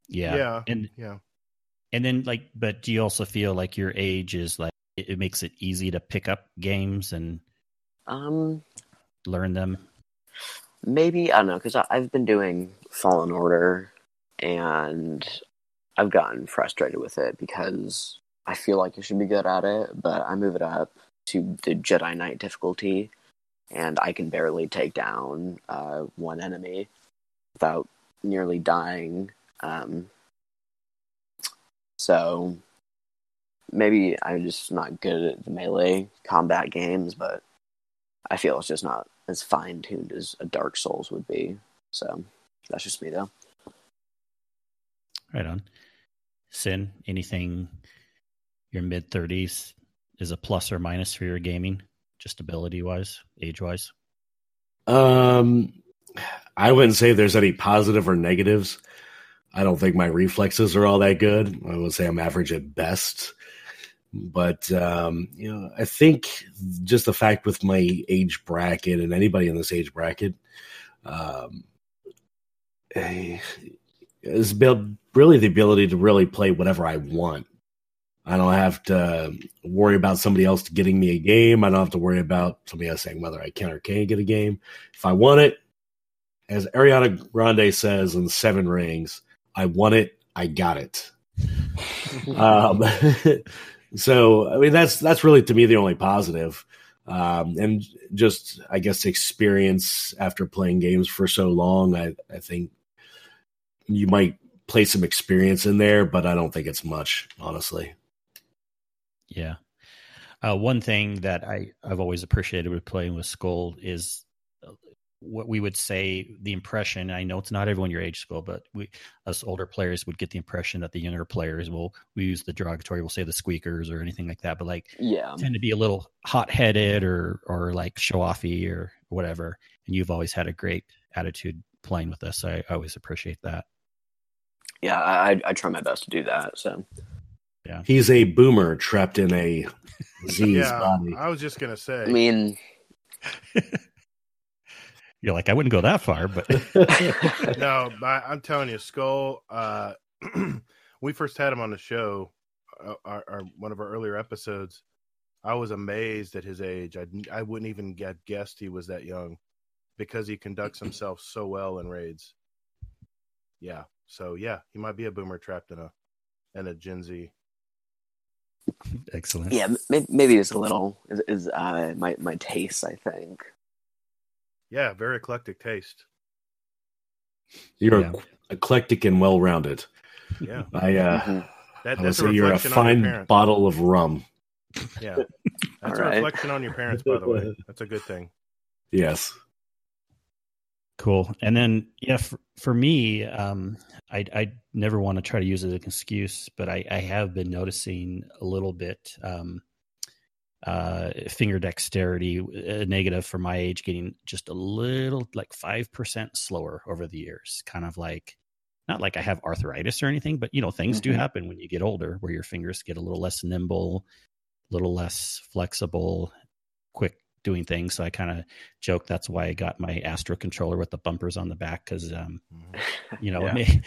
D: Yeah.
B: Yeah.
D: And
B: Yeah.
D: And then, like, but do you also feel like your age is like it, it makes it easy to pick up games and
C: um,
D: learn them?
C: maybe I don't know because I've been doing Fallen Order and I've gotten frustrated with it because I feel like I should be good at it, but I move it up to the Jedi Knight difficulty, and I can barely take down uh, one enemy without nearly dying. Um, so maybe I'm just not good at the melee combat games, but I feel it's just not as fine tuned as a Dark Souls would be. So that's just me though.
D: Right on. Sin, anything your mid 30s is a plus or minus for your gaming, just ability wise, age wise?
A: Um, I wouldn't say there's any positive or negatives. I don't think my reflexes are all that good. I would say I'm average at best. But um, you know, I think just the fact with my age bracket and anybody in this age bracket, um, eh, is really the ability to really play whatever I want. I don't have to worry about somebody else getting me a game. I don't have to worry about somebody else saying whether I can or can't get a game. If I want it, as Ariana Grande says in Seven Rings, I want it, I got it. um, so I mean that's that's really to me the only positive. Um, and just I guess experience after playing games for so long, I, I think you might play some experience in there, but I don't think it's much, honestly.
D: Yeah. Uh, one thing that I, I've always appreciated with playing with Skull is uh, what we would say the impression. I know it's not everyone your age Skull, but we, us older players, would get the impression that the younger players will, we use the derogatory, we'll say the squeakers or anything like that, but like
C: Yeah.
D: tend to be a little hot headed or, or like show offy or whatever. And you've always had a great attitude playing with us. I, I always appreciate that.
C: Yeah, I, I I try my best to do that. So yeah,
A: He's a boomer trapped in a Z's
B: yeah,
A: body.
B: I was just gonna say.
C: I mean,
D: You're like, I wouldn't go that far, but
B: no, I, I'm telling you, Skull. Uh, we first had him on the show, uh, our, our, one of our earlier episodes. I was amazed at his age. I I wouldn't even get guessed he was that young, because he conducts himself so well in raids. Yeah, so yeah, he might be a boomer trapped in a in a Gen Z.
D: excellent.
C: yeah, maybe, maybe it's a little is, is uh, my my taste. I think.
B: Yeah, very eclectic taste.
A: You're
D: Yeah.
A: eclectic and well rounded.
B: Yeah,
A: I uh
C: Mhm.
B: that,
A: I would
B: that's a
A: say you're a
B: reflection on your
A: fine bottle of rum.
B: Yeah, that's
C: All
B: a
C: right.
B: reflection on your parents. By the way, that's a good thing.
A: Yes.
D: Cool. And then, yeah, for, for me, um, I I never want to try to use it as an excuse, but I, I have been noticing a little bit um, uh, finger dexterity, uh, negative for my age, getting just a little like five percent slower over the years. Kind of like not like I have arthritis or anything, but you know things do
C: Mhm.
D: happen when you get older, where your fingers get a little less nimble, a little less flexible, quick doing things. So I kind of joke that's why I got my Astro controller with the bumpers on the back because um,
B: Mhm.
D: you know,
C: Yeah.
D: it may-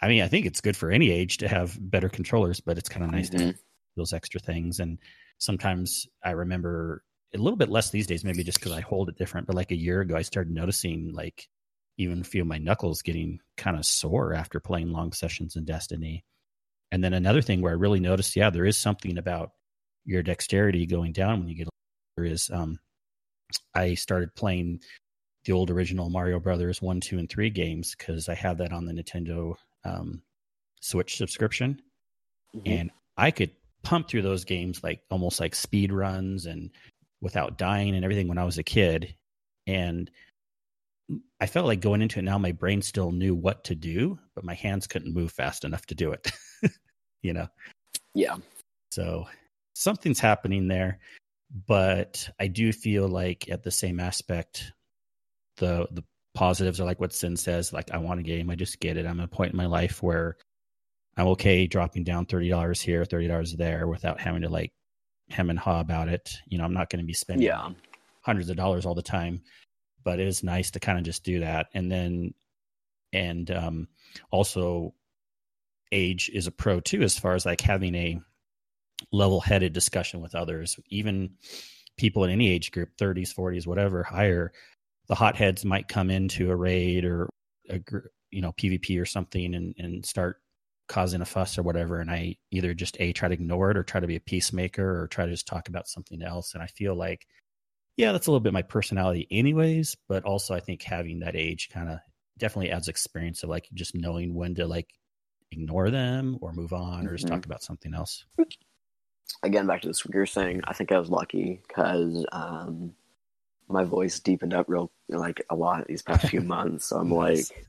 D: I mean, I think it's good for any age to have better controllers, but it's kind of nice to have
C: Mhm.
D: those extra things. And sometimes I remember a little bit less these days, maybe just because I hold it different. But like a year ago, I started noticing like even a few of my knuckles getting kind of sore after playing long sessions in Destiny. And then another thing where I really noticed, yeah, there is something about your dexterity going down when you get is um, I started playing the old original Mario Brothers one, two, and three games because I have that on the Nintendo um, Switch subscription,
C: Mhm.
D: and I could pump through those games like almost like speed runs and without dying and everything when I was a kid. And I felt like going into it now, my brain still knew what to do, but my hands couldn't move fast enough to do it. you know,
C: Yeah.
D: so something's happening there, but I do feel like at the same aspect, the the positives are like what Sin says. Like I want a game, I just get it. I'm at a point in my life where I'm okay dropping down thirty dollars here, thirty dollars there, without having to like hem and haw about it. You know, I'm not going to be spending
C: Yeah.
D: hundreds of dollars all the time, but it is nice to kind of just do that. And then, and um, also, age is a pro too, as far as like having a level headed discussion with others, even people in any age group 30s, 40s, whatever, higher. The hotheads might come into a raid or a you know PvP or something and and start causing a fuss or whatever and I either just a try to ignore it or try to be a peacemaker or try to just talk about something else and I feel like yeah, that's a little bit my personality anyways, but also I think having that age kind of definitely adds experience of like just knowing when to like ignore them or move on or just
C: Mhm.
D: talk about something else.
C: Again, back to the speaker thing. I think I was lucky because um, my voice deepened up real like a lot these past few months. So I'm
D: Nice.
C: like,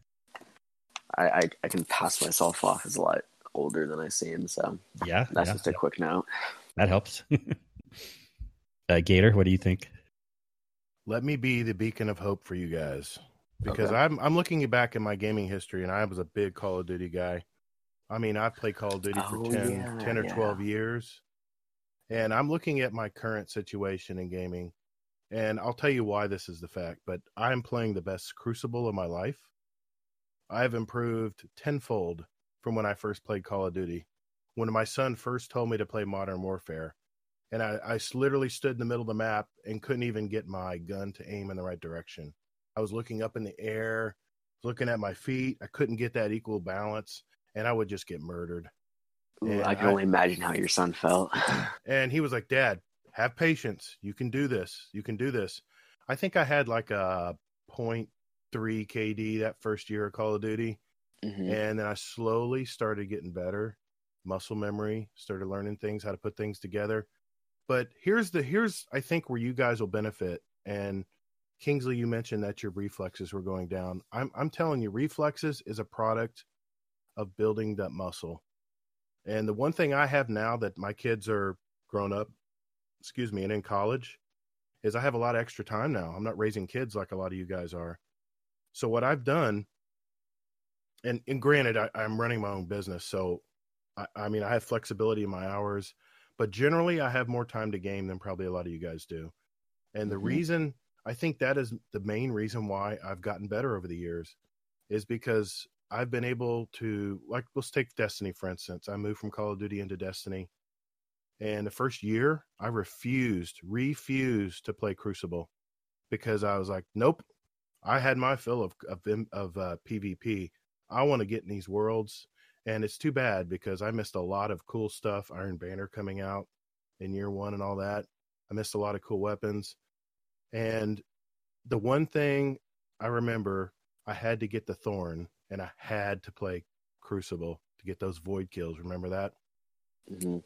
C: I, I I can pass myself off as a lot older than I seem. So
D: Yeah,
C: that's
D: yeah,
C: just a quick note.
D: that helps. uh, Gator, what do you think?
B: Let me be the beacon of hope for you guys because
C: Okay.
B: I'm I'm looking back in my gaming history and I was a big Call of Duty guy. I mean, I've played Call of Duty
C: Oh,
B: for 10,
C: yeah,
B: 10 or
C: yeah.
B: 12 years. And I'm looking at my current situation in gaming. And I'll tell you why this is the fact, but I'm playing the best Crucible of my life. I've improved tenfold from when I first played Call of Duty. When my son first told me to play Modern Warfare, and I literally stood in the middle of the map and couldn't even get my gun to aim in the right direction. I was looking up in the air, looking at my feet. I couldn't get that equal balance, and I would just get murdered.
C: Ooh, I can
B: I-
C: only imagine how your son felt.
B: And he was like, Dad, have patience. You can do this. You can do this. I think I had like a 0.3 KD that first year of Call of Duty.
C: Mhm.
B: And then I slowly started getting better. Muscle memory, started learning things, how to put things together. But here's the here's I think where you guys will benefit. And Kingsley, you mentioned that your reflexes were going down. I'm I'm telling you, reflexes is a product of building that muscle. And the one thing I have now that my kids are grown up, excuse me, and in college, is I have a lot of extra time now. I'm not raising kids like a lot of you guys are. So what I've done, and, and granted, I, I'm running my own business, so I, I mean I have flexibility in my hours, but generally I have more time to game than probably a lot of you guys do. And the
C: Mhm.
B: reason I think that is the main reason why I've gotten better over the years is because I've been able to like let's take Destiny for instance. I moved from Call of Duty into Destiny. And the first year, I refused, refused to play Crucible because I was like, nope. I had my fill of of, of uh, PvP. I want to get in these worlds, and it's too bad because I missed a lot of cool stuff. Iron Banner coming out in year one and all that. I missed a lot of cool weapons, and the one thing I remember, I had to get the Thorn, and I had to play Crucible to get those void kills. Remember that?
C: hmm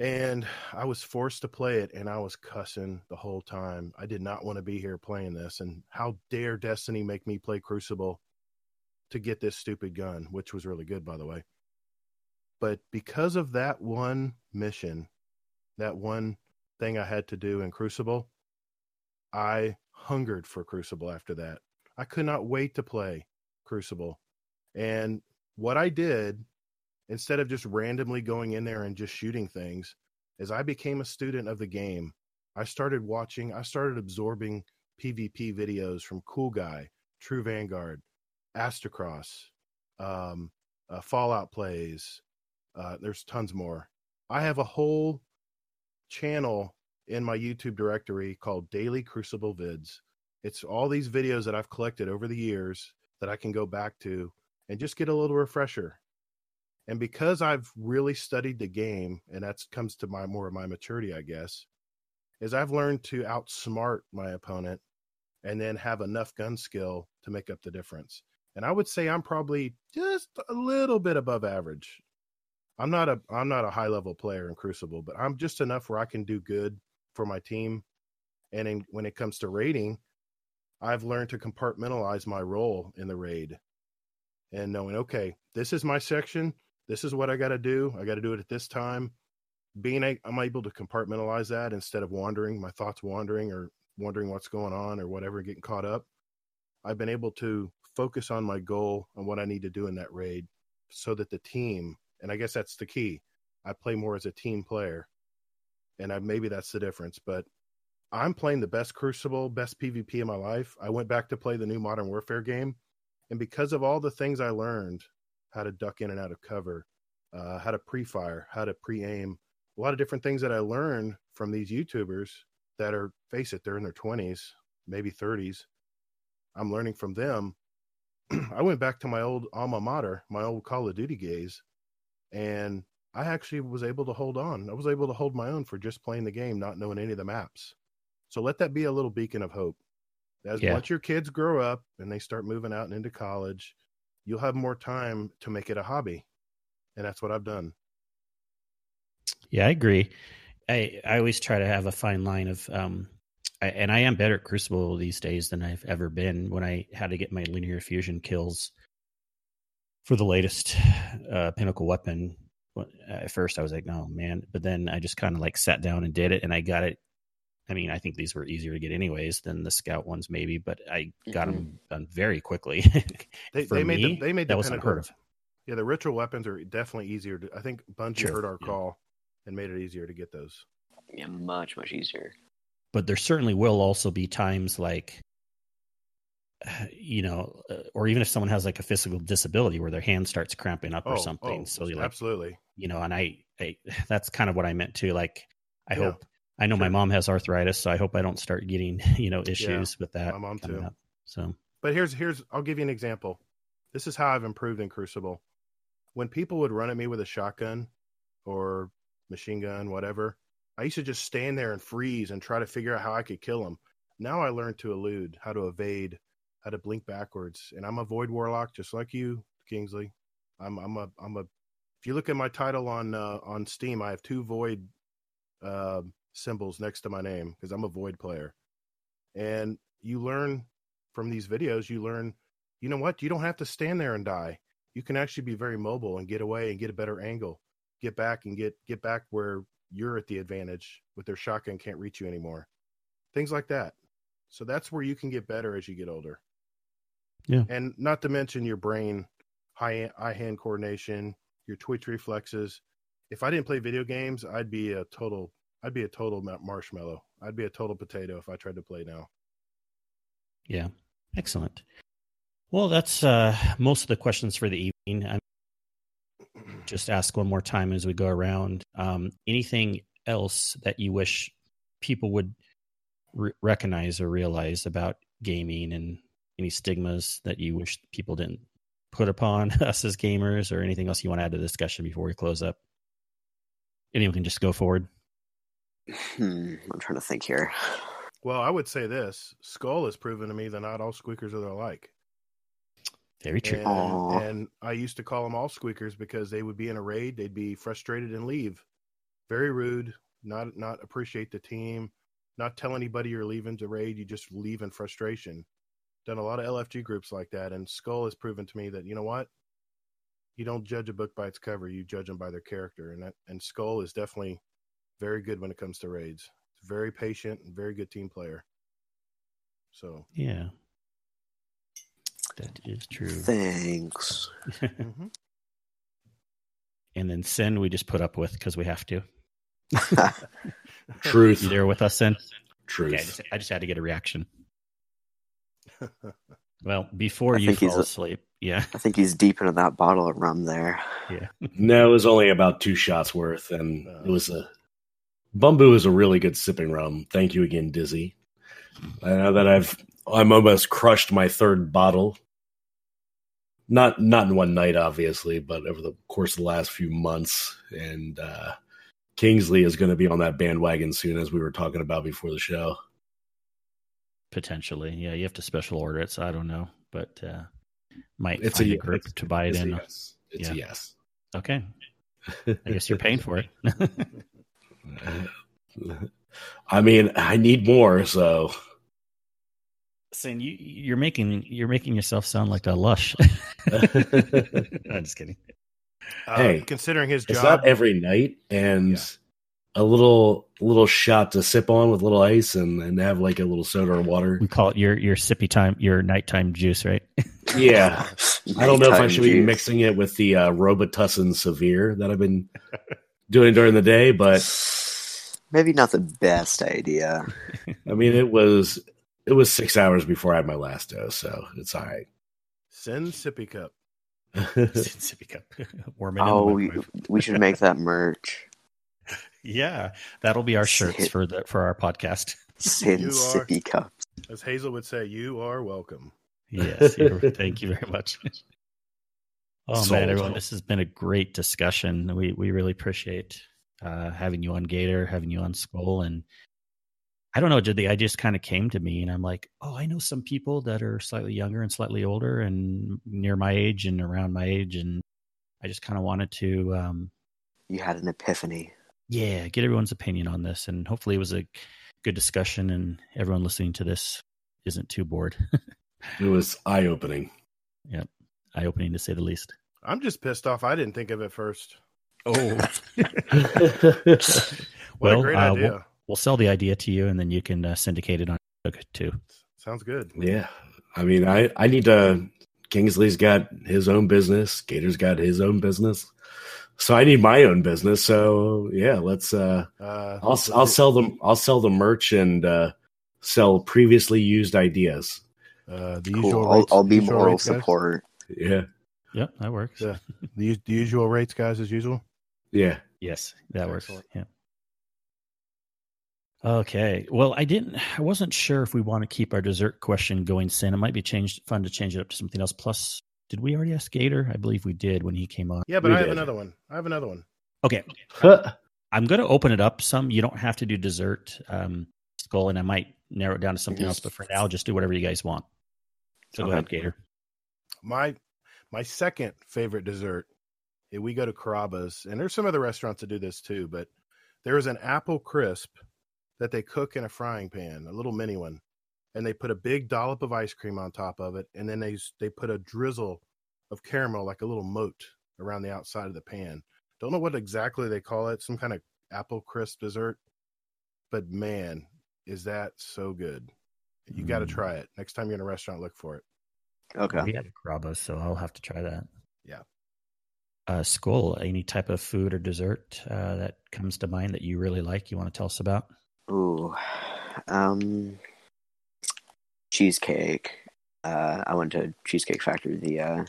B: and I was forced to play it, and I was cussing the whole time. I did not want to be here playing this, and how dare Destiny make me play Crucible to get this stupid gun, which was really good, by the way. But because of that one mission, that one thing I had to do in Crucible, I hungered for Crucible after that. I could not wait to play Crucible. And what I did instead of just randomly going in there and just shooting things, as I became a student of the game, I started watching, I started absorbing PvP videos from Cool Guy, True Vanguard, Aztecross, um, uh, Fallout Plays. Uh, there's tons more. I have a whole channel in my YouTube directory called Daily Crucible Vids. It's all these videos that I've collected over the years that I can go back to and just get a little refresher and because I've really studied the game, and that comes to my more of my maturity, I guess, is I've learned to outsmart my opponent and then have enough gun skill to make up the difference. And I would say I'm probably just a little bit above average. I'm not a I'm not a high level player in Crucible, but I'm just enough where I can do good for my team. And in, when it comes to raiding, I've learned to compartmentalize my role in the raid and knowing, okay, this is my section this is what I got to do. I got to do it at this time. Being a, I'm able to compartmentalize that instead of wandering, my thoughts wandering or wondering what's going on or whatever, getting caught up. I've been able to focus on my goal and what I need to do in that raid so that the team, and I guess that's the key. I play more as a team player. And I, maybe that's the difference, but I'm playing the best Crucible, best PvP in my life. I went back to play the new Modern Warfare game. And because of all the things I learned how to duck in and out of cover, uh, how to pre-fire, how to pre-aim, a lot of different things that I learned from these YouTubers that are, face it, they're in their twenties, maybe thirties. I'm learning from them. I went back to my old alma mater, my old Call of Duty days, and I actually was able to hold on. I was able to hold my own for just playing the game, not knowing any of the maps. So let that be a little beacon of hope. As
D: Yeah.
B: once your kids grow up and they start moving out and into college, you'll have more time to make it a hobby. And that's what I've done.
D: Yeah, I agree. I I always try to have a fine line of um I, and I am better at Crucible these days than I've ever been. When I had to get my linear fusion kills for the latest uh, pinnacle weapon, at first I was like, "No, man!" But then I just kind of like sat down and did it, and I got it. I mean, I think these were easier to get anyways than the scout ones, maybe, but I got them done very quickly.
B: They,
D: For
B: they made
D: me,
B: the, they made
D: that
B: the
D: wasn't unheard of.
B: Yeah, the ritual weapons are definitely easier. To, I think Bungie
D: Sure,
B: heard our
D: yeah.
B: call and made it easier to get those.
C: Yeah, much much easier.
D: but there certainly will also be times like you know uh, or even if someone has like a physical disability where their hand starts cramping up or something so you're like
B: absolutely.
D: you know and I, I that's kind of what i meant too like i
B: Yeah,
D: hope i know my mom has arthritis so i hope i don't start getting you know issues with that
B: my mom too.
D: up. so
B: But here's here's I'll give you an example. This is how I've improved in Crucible. When people would run at me with a shotgun or machine gun, whatever, I used to just stand there and freeze and try to figure out how I could kill them. Now I learned to elude, how to evade, how to blink backwards, and I'm a void warlock just like you, Kingsley. I'm I'm a I'm a. If you look at my title on uh, on Steam, I have two void uh, symbols next to my name because I'm a void player, and you learn from these videos. You learn, you know what? You don't have to stand there and die. You can actually be very mobile and get away and get a better angle, get back and get get back where you're at the advantage with their shotgun can't reach you anymore. Things like that. So that's where you can get better as you get older.
D: Yeah.
B: And not to mention your brain, high eye hand coordination, your twitch reflexes. if I didn't play video games, I'd be a total I'd be a total marshmallow. I'd be a total potato if I tried to play now.
D: Yeah. Excellent. Well, that's uh, most of the questions for the evening. I'm just ask one more time as we go around. Um, anything else that you wish people would re- recognize or realize about gaming and any stigmas that you wish people didn't put upon us as gamers or anything else you want to add to the discussion before we close up? Anyone can just go forward.
C: Hmm, I'm trying to think here.
B: Well, I would say this: Skull has proven to me that not all squeakers are alike.
D: Very true.
B: And, and I used to call them all squeakers because they would be in a raid, they'd be frustrated and leave. Very rude, not not appreciate the team, not tell anybody you're leaving to raid, you just leave in frustration. Done a lot of LFG groups like that, and Skull has proven to me that you know what, you don't judge a book by its cover, you judge them by their character, and that and Skull is definitely very good when it comes to raids. Very patient and very good team player. So
D: Yeah. That is true.
C: Thanks.
B: mhm.
D: and then Sin, we just put up with because we have to.
A: Truth.
D: You there with us, Sin?
A: Truth.
D: Okay, I just, I just had to get a reaction. Well, before
C: I
D: you
C: think he's
D: fall
C: a-
D: asleep, yeah,
C: I think he's deep into that bottle of rum there.
D: yeah,
A: No, it was only about two shots worth, and
B: Uh.
A: it was a Bumbu is a really good sipping rum. Thank you again, Dizzy. I know that I've I'm almost crushed my third bottle. Not not in one night, obviously, but over the course of the last few months. And uh, Kingsley is going to be on that bandwagon soon, as we were talking about before the show.
D: potentially. Yeah, you have to special order it, so I don't know, but uh, might
A: It's
D: find
A: a
D: a, group to buy it in.
A: yes. It's a yes.
D: Okay, I guess you're paying for it.
A: I mean, I need more, so
D: Sin, you you're making you're making yourself sound like a lush. I'm just kidding.
B: Uh,
A: Hey,
B: considering his
A: it's
B: job,
A: not every night, and
B: Yeah.
A: a little little shot to sip on with a little ice, and and have like a little soda or water.
D: We call it your your sippy time, your nighttime juice, right?
A: Yeah, I don't know if I
C: Nighttime
A: should be mixing it with the uh, Robitussin Severe that I've been doing during the day, but
C: Maybe not the best idea.
A: I mean, it was it was six hours before I had my last dose, so it's all right.
B: send sippy cup.
D: Send sippy cup, warm it
C: Oh, we, we should make that merch.
D: yeah, that'll be our shirts for the for our podcast.
C: Sin
B: You are-
C: sippy cups.
B: As Hazel would say, you are welcome.
D: Yes, thank you very much. Oh
A: Sold.
D: man, everyone, this has been a great discussion. We we really appreciate uh, having you on Gator, having you on Skull, and I don't know, did the idea just kind of came to me, and I'm like, oh, I know some people that are slightly younger and slightly older, and near my age and around my age, and I just kind of wanted to, um,
C: You had an epiphany.
D: yeah, get everyone's opinion on this, and hopefully it was a good discussion, and everyone listening to this isn't too bored.
A: it was eye opening.
D: Eye opening to say the least.
B: I'm just pissed off. I didn't think of it first.
D: Oh.
B: What
D: Well,
B: a great
D: uh,
B: idea.
D: we'll, we'll sell the idea to you, and then you can uh, syndicate it on Facebook too.
B: Sounds good.
A: yeah, I mean, I I need to. Kingsley's got his own business. Gator's got his own business. So I need my own business. So yeah, let's. uh
B: Uh,
A: I'll I'll sell them. I'll sell the merch and uh sell previously used ideas.
B: uh, the
C: Cool.
B: usual
C: I'll,
B: rates.
C: I'll be
B: usual
C: moral
B: rates, guys?
C: support.
A: Yeah,
D: Yep, that works.
B: Yeah. The, the usual rates, guys, as usual.
A: yeah.
D: Yes, that works. Yeah. Okay. Well, I didn't. I wasn't sure if we want to keep our dessert question going. Sin. It might be changed. Fun to change it up to something else. Plus, did we already ask Gator? I believe we did when he came on.
B: Yeah, but
A: We
B: I have another one. I have another one.
D: Okay.
A: Huh.
D: I'm going to open it up some. You don't have to do dessert, um, skull, and I might narrow it down to something else. But for now, just do whatever you guys want. So go ahead, Gator.
B: My my second favorite dessert. eh, We go to Carrabba's, and there's some other restaurants that do this too. But there is an apple crisp that they cook in a frying pan, a little mini one, and they put a big dollop of ice cream on top of it, and then they they put a drizzle of caramel, like a little moat, around the outside of the pan. Don't know what exactly they call it, some kind of apple crisp dessert, but man, is that so good! You got to
D: Mm.
B: try it next time you're in a restaurant. Look for it.
C: Okay.
D: We had a Carrabba's, so I'll have to try that.
B: Yeah.
D: uh, Skull, any type of food or dessert uh, that comes to mind that you really like, you want to tell us about?
C: Ooh, um, cheesecake. Uh, I went to Cheesecake Factory the uh,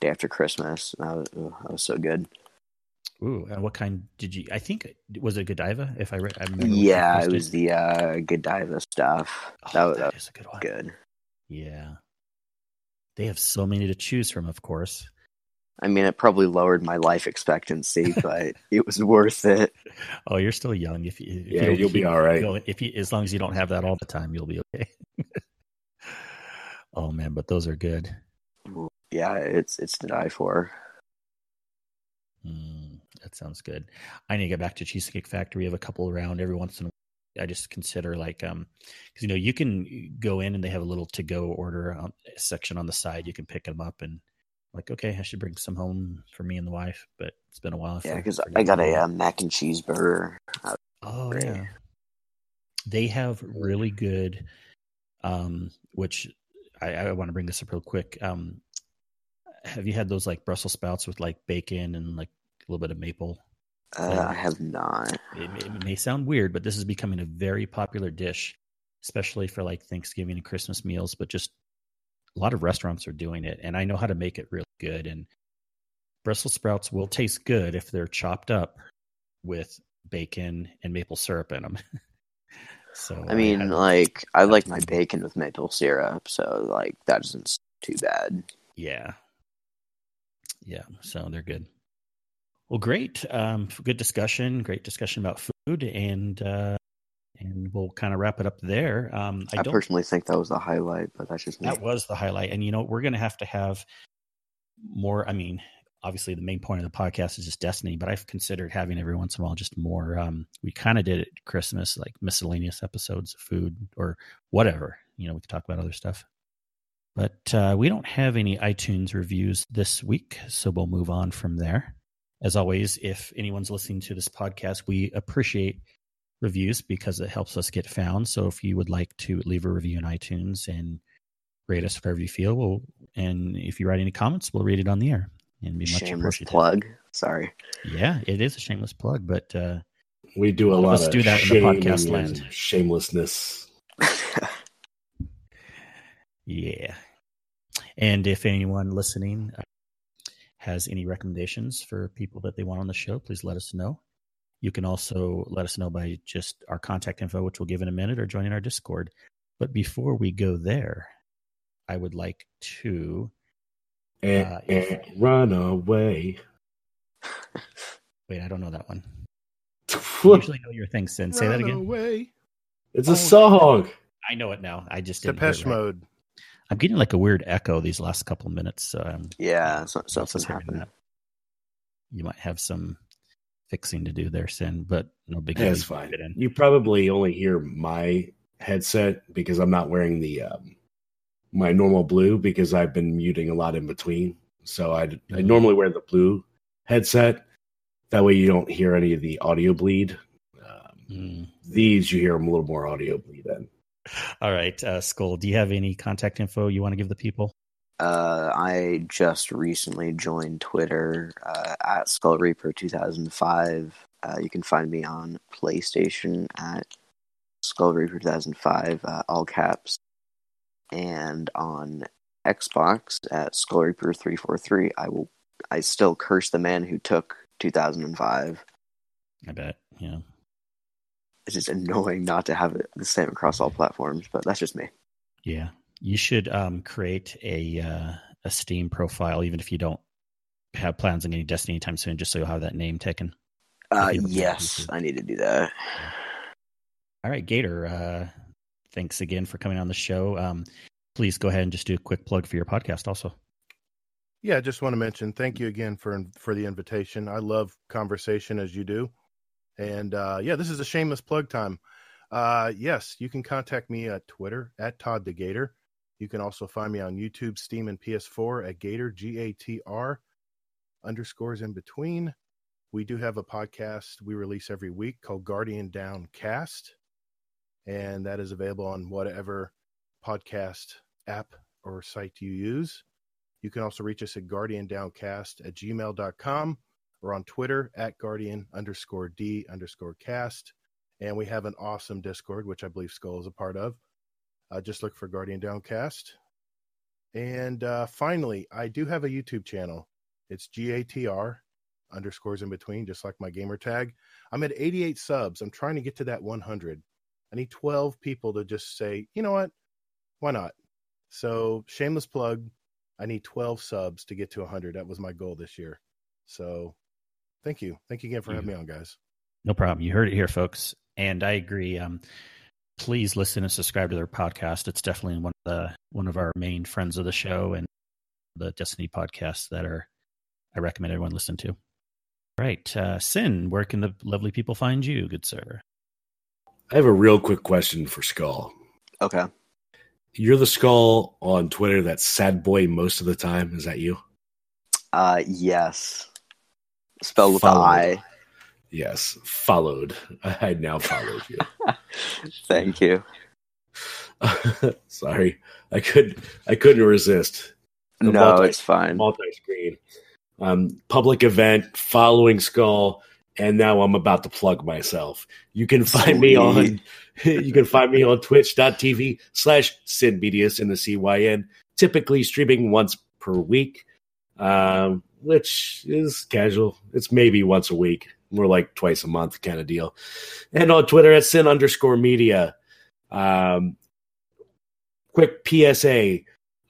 C: day after Christmas. That was, that was so good.
D: Ooh, and what kind did you? I think was it Godiva? If I read, I remember.
C: Yeah, it was the uh, Godiva stuff.
D: Oh,
C: that, was-
D: that
C: that
D: is a good one.
C: was good.
D: Yeah, they have so many to choose from. Of course.
C: I mean, it probably lowered my life expectancy, but it was worth it.
D: Oh, you're still young. If you, if you
A: Yeah,
D: don't
A: you'll be
D: keep
A: all right.
D: going- If you, as long as you don't have that all the time, you'll be okay. oh man, but those are good.
C: Yeah, it's it's to die for.
D: Mm, that sounds good. I need to get back to Cheesecake Factory. I have a couple around every once in a while. I just consider like um because you know you can go in and they have a little to go order on, section on the side. You can pick them up and like okay, I should bring some home for me and the wife. But it's been a while.
C: Yeah, because I got a uh, mac and cheese burger.
D: Oh
C: Great.
D: yeah. They have really good um which I, I want to bring this up real quick. Um have you had those like Brussels sprouts with like bacon and like a little bit of maple?
C: Uh, I have not.
D: It, may- it may sound weird, but this is becoming a very popular dish, especially for like Thanksgiving and Christmas meals, but just a lot of restaurants are doing it and I know how to make it really good and Brussels sprouts will taste good if they're chopped up with bacon and maple syrup in them. so
C: I mean,
D: had-
C: like I like my bacon with maple syrup, so like that isn't too bad.
D: yeah, yeah. So they're good. Well, great. Um, good discussion. Great discussion about food, and uh, and we'll kind of wrap it up there. Um, I,
C: I, personally think that was the highlight, but that's just me.
D: that was the highlight, and you know we're going to have to have more. I mean, obviously the main point of the podcast is just Destiny, but I've considered having every once in a while just more. Um, we kind of did it at Christmas, like miscellaneous episodes of food or whatever. You know, we could talk about other stuff. But uh, we don't have any iTunes reviews this week, so we'll move on from there. As always, if anyone's listening to this podcast, we appreciate reviews because it helps us get found. So if you would like to leave a review in iTunes and rate us wherever you feel, we'll, and if you write any comments, we'll read it on the air and be much
C: Shameless
D: appreciated.
C: plug. Sorry.
D: Yeah, it is a shameless plug, but uh,
A: We do a
D: All of
A: lot
D: us
A: of
D: do that in the podcast land.
A: shamelessness.
D: Yeah. And if anyone listening uh, has any recommendations for people that they want on the show, please let us know. You can also let us know by just our contact info, which we'll give in a minute, or joining our Discord. But before we go there, I would like to
A: And,
D: Uh, if-
A: and run away.
D: wait. I don't know that one. You usually know your thing, Sin. Say that again.
B: Away.
A: It's
B: Oh,
A: a song.
D: I know it now. I just didn't. hear it
B: Depeche
D: right.
B: Mode.
D: I'm getting like a weird echo these last couple of minutes. So um,
C: yeah, so,
D: Else is
C: something
D: hearing
C: happened.
D: that. You might have some fixing to do there, Sin, but no big deal.
A: it's
D: You
A: fine.
D: in.
A: You probably only hear my headset because I'm not wearing the um, my normal blue because I've been muting a lot in between. So I I
D: Mhm.
A: normally wear the blue headset. That way you don't hear any of the audio bleed. Um,
D: Mm.
A: these you hear them a little more audio bleed in.
D: All right, uh, Skull. Do you have any contact info you want to give the people?
C: Uh, I just recently joined Twitter uh, at Skull Reaper 2005. Uh, you can find me on PlayStation at Skull Reaper 2005, uh, all caps, and on Xbox at Skull Reaper 343. I will. I still curse the man who took 2005.
D: I bet. Yeah.
C: It's just annoying not to have it the same across all platforms, but that's just me.
D: Yeah. You should um, create a uh, a Steam profile, even if you don't have plans on getting Destiny anytime soon, just so you'll have that name taken.
C: Uh,
D: If you have a
C: yes, I need to do that.
D: All right, Gator. Uh, thanks again for coming on the show. Um, please go ahead and just do a quick plug for your podcast, also.
B: Yeah, I just want to mention thank you again for for the invitation. I love conversation as you do, and uh, yeah, this is a shameless plug time. Uh, yes, you can contact me at Twitter at Todd the Gator. You can also find me on YouTube, Steam, and PS4 at Gator G A T R underscores in between. We do have a podcast we release every week called Guardian Down Cast, and that is available on whatever podcast app or site you use. You can also reach us at guardiandowncast at gmail.com or on Twitter at guardian underscore D underscore cast. And we have an awesome Discord, which I believe Skull is a part of. Uh, just look for Guardian Downcast. And uh, finally, I do have a YouTube channel. It's GATR underscores in between, just like my gamer tag. I'm at 88 subs. I'm trying to get to that 100. I need 12 people to just say, you know what? Why not? So, shameless plug. I need 12 subs to get to 100. That was my goal this year. So, thank you. Thank you again for having me on, guys.
D: No problem. You heard it here, folks. And I agree. Um, please listen and subscribe to their podcast. It's definitely one of the one of our main friends of the show and the Destiny podcasts that are I recommend everyone listen to. Right, uh, Sin, where can the lovely people find you, good sir?
A: I have a real quick question for Skull.
C: Okay.
A: You're the Skull on Twitter that's sad boy most of the time. Is that you?
C: Uh, yes. Spelled with
A: Followed.
C: I.
A: Yes, followed. I now followed you.
C: Thank you.
A: Sorry, I could I couldn't resist. The
C: no,
A: multi-
C: it's fine.
A: Multi-screen, um, public event, following Skull, and now I'm about to plug myself. You can find me on you can find me on Twitch.tv slash Sid Medius in the CYN, typically streaming once per week, um, which is casual. It's maybe once a week. More like twice a month kind of deal. And on Twitter at Sin underscore media. Um, quick PSA.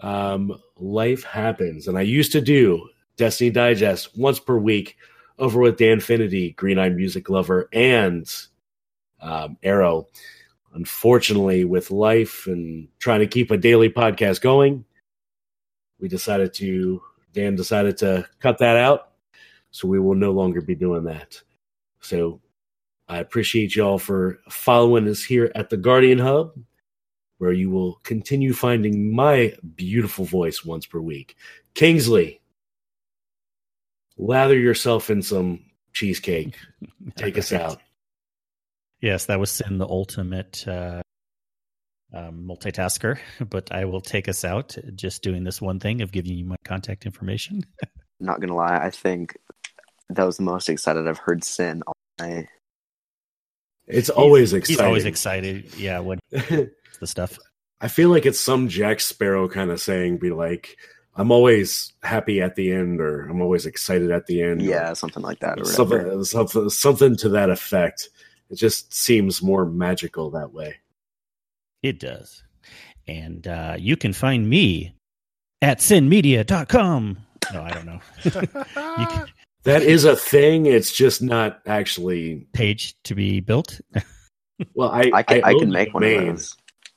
A: Um, life happens. And I used to do Destiny Digest once per week over with Dan Finity, Green Eye Music Lover, and um, Arrow. Unfortunately, with life and trying to keep a daily podcast going, we decided to, Dan decided to cut that out. So we will no longer be doing that. So I appreciate y'all for following us here at the Guardian Hub, where you will continue finding my beautiful voice once per week. Kingsley, lather yourself in some cheesecake. Take us out.
D: Yes, that was Sin, the ultimate uh, um, multitasker. But I will take us out just doing this one thing of giving you my contact information.
C: Not gonna lie, I think that was the most excited I've heard Sin all night.
A: It's always
D: He's
A: exciting.
D: always excited. Yeah, when the stuff.
A: I feel like it's some Jack Sparrow kind of saying, be like, I'm always happy at the end, or I'm always excited at the end.
C: Yeah, something like that or
A: something, something, something to that effect. It just seems more magical that way.
D: It does. And uh, you can find me at sinmedia.com. No, I don't know. you can,
A: That is a thing. It's just not actually.
D: page to be built.
A: Well, I
C: I can I,
A: own
C: can
A: the
C: make one of
A: domain.
C: those.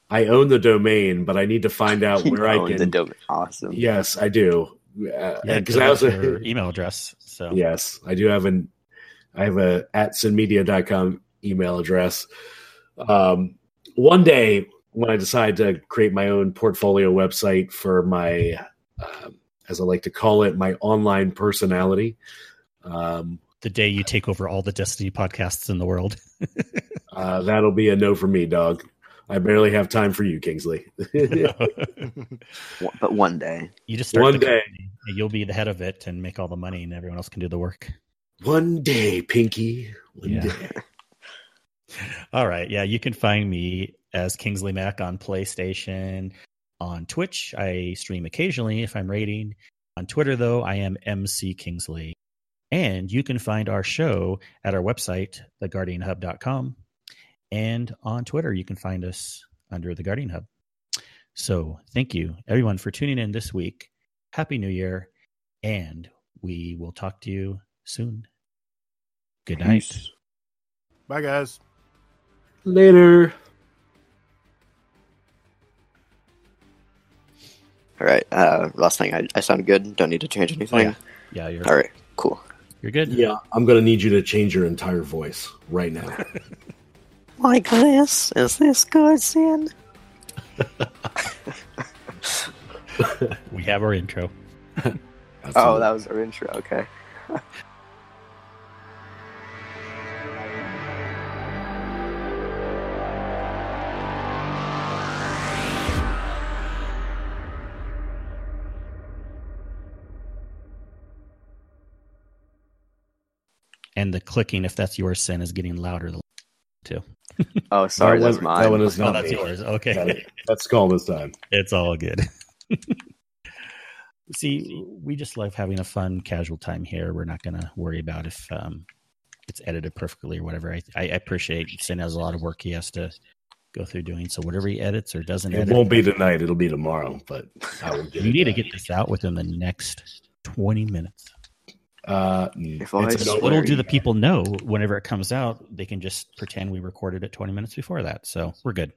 A: I own the domain, but I need to find out where I
C: own
A: can.
C: the domain. Awesome.
A: Yes, I do.
D: Yeah,
A: Because
D: give
A: I
D: us
A: also
D: your email address. So
A: Yes, I do have an I have a at sinmedia.com email address. Um, one day when I decide to create my own portfolio website for my, um, as I like to call it, my online personality, um,
D: the day you take over all the Destiny podcasts in the world.
A: uh, that'll be a no for me, dog. I barely have time for you, Kingsley.
C: But one day.
D: You just start
A: one day.
D: Company, you'll be the head of it and make all the money, and everyone else can do the work.
A: one day, Pinky. One
D: Yeah.
A: day.
D: All right. Yeah, you can find me as Kingsley Mac on PlayStation. On Twitch, I stream occasionally if I'm raiding. On Twitter, though, I am MC Kingsley. And you can find our show at our website, theguardianhub.com. And on Twitter, you can find us under the Guardian Hub. So thank you, everyone, for tuning in this week. Happy New Year. And we will talk to you soon. Good night.
B: Bye, guys.
A: Later.
C: All right. Uh, last thing, I, I sound good. Don't need to change anything.
D: Oh, yeah. Yeah, you're,
C: All right. Cool.
D: you're good.
A: Yeah, I'm going to need you to change your entire voice right now.
C: Like this? Is this good, Sin?
D: We have our intro.
C: Oh,
A: Absolutely.
C: that was our intro. Okay.
D: And the clicking, if that's your Sin, is getting louder too.
C: Oh, sorry,
A: that
C: that's
A: one,
C: mine.
A: That one is
D: Oh,
A: not
D: that's
A: me.
D: yours. Okay.
A: Got it. That's call this time.
D: It's all good. See, we just love having a fun, casual time here. We're not going to worry about if um, it's edited perfectly or whatever. I, I appreciate Sin has a lot of work he has to go through doing. So whatever he edits or doesn't
A: It
D: edit,
A: won't be tonight. It'll be tomorrow. But I will get
D: you
A: it
D: need to get this out within the next twenty minutes.
A: Uh,
C: If I
D: Little do the people know whenever it comes out, they can just pretend we recorded it twenty minutes before that. So we're good.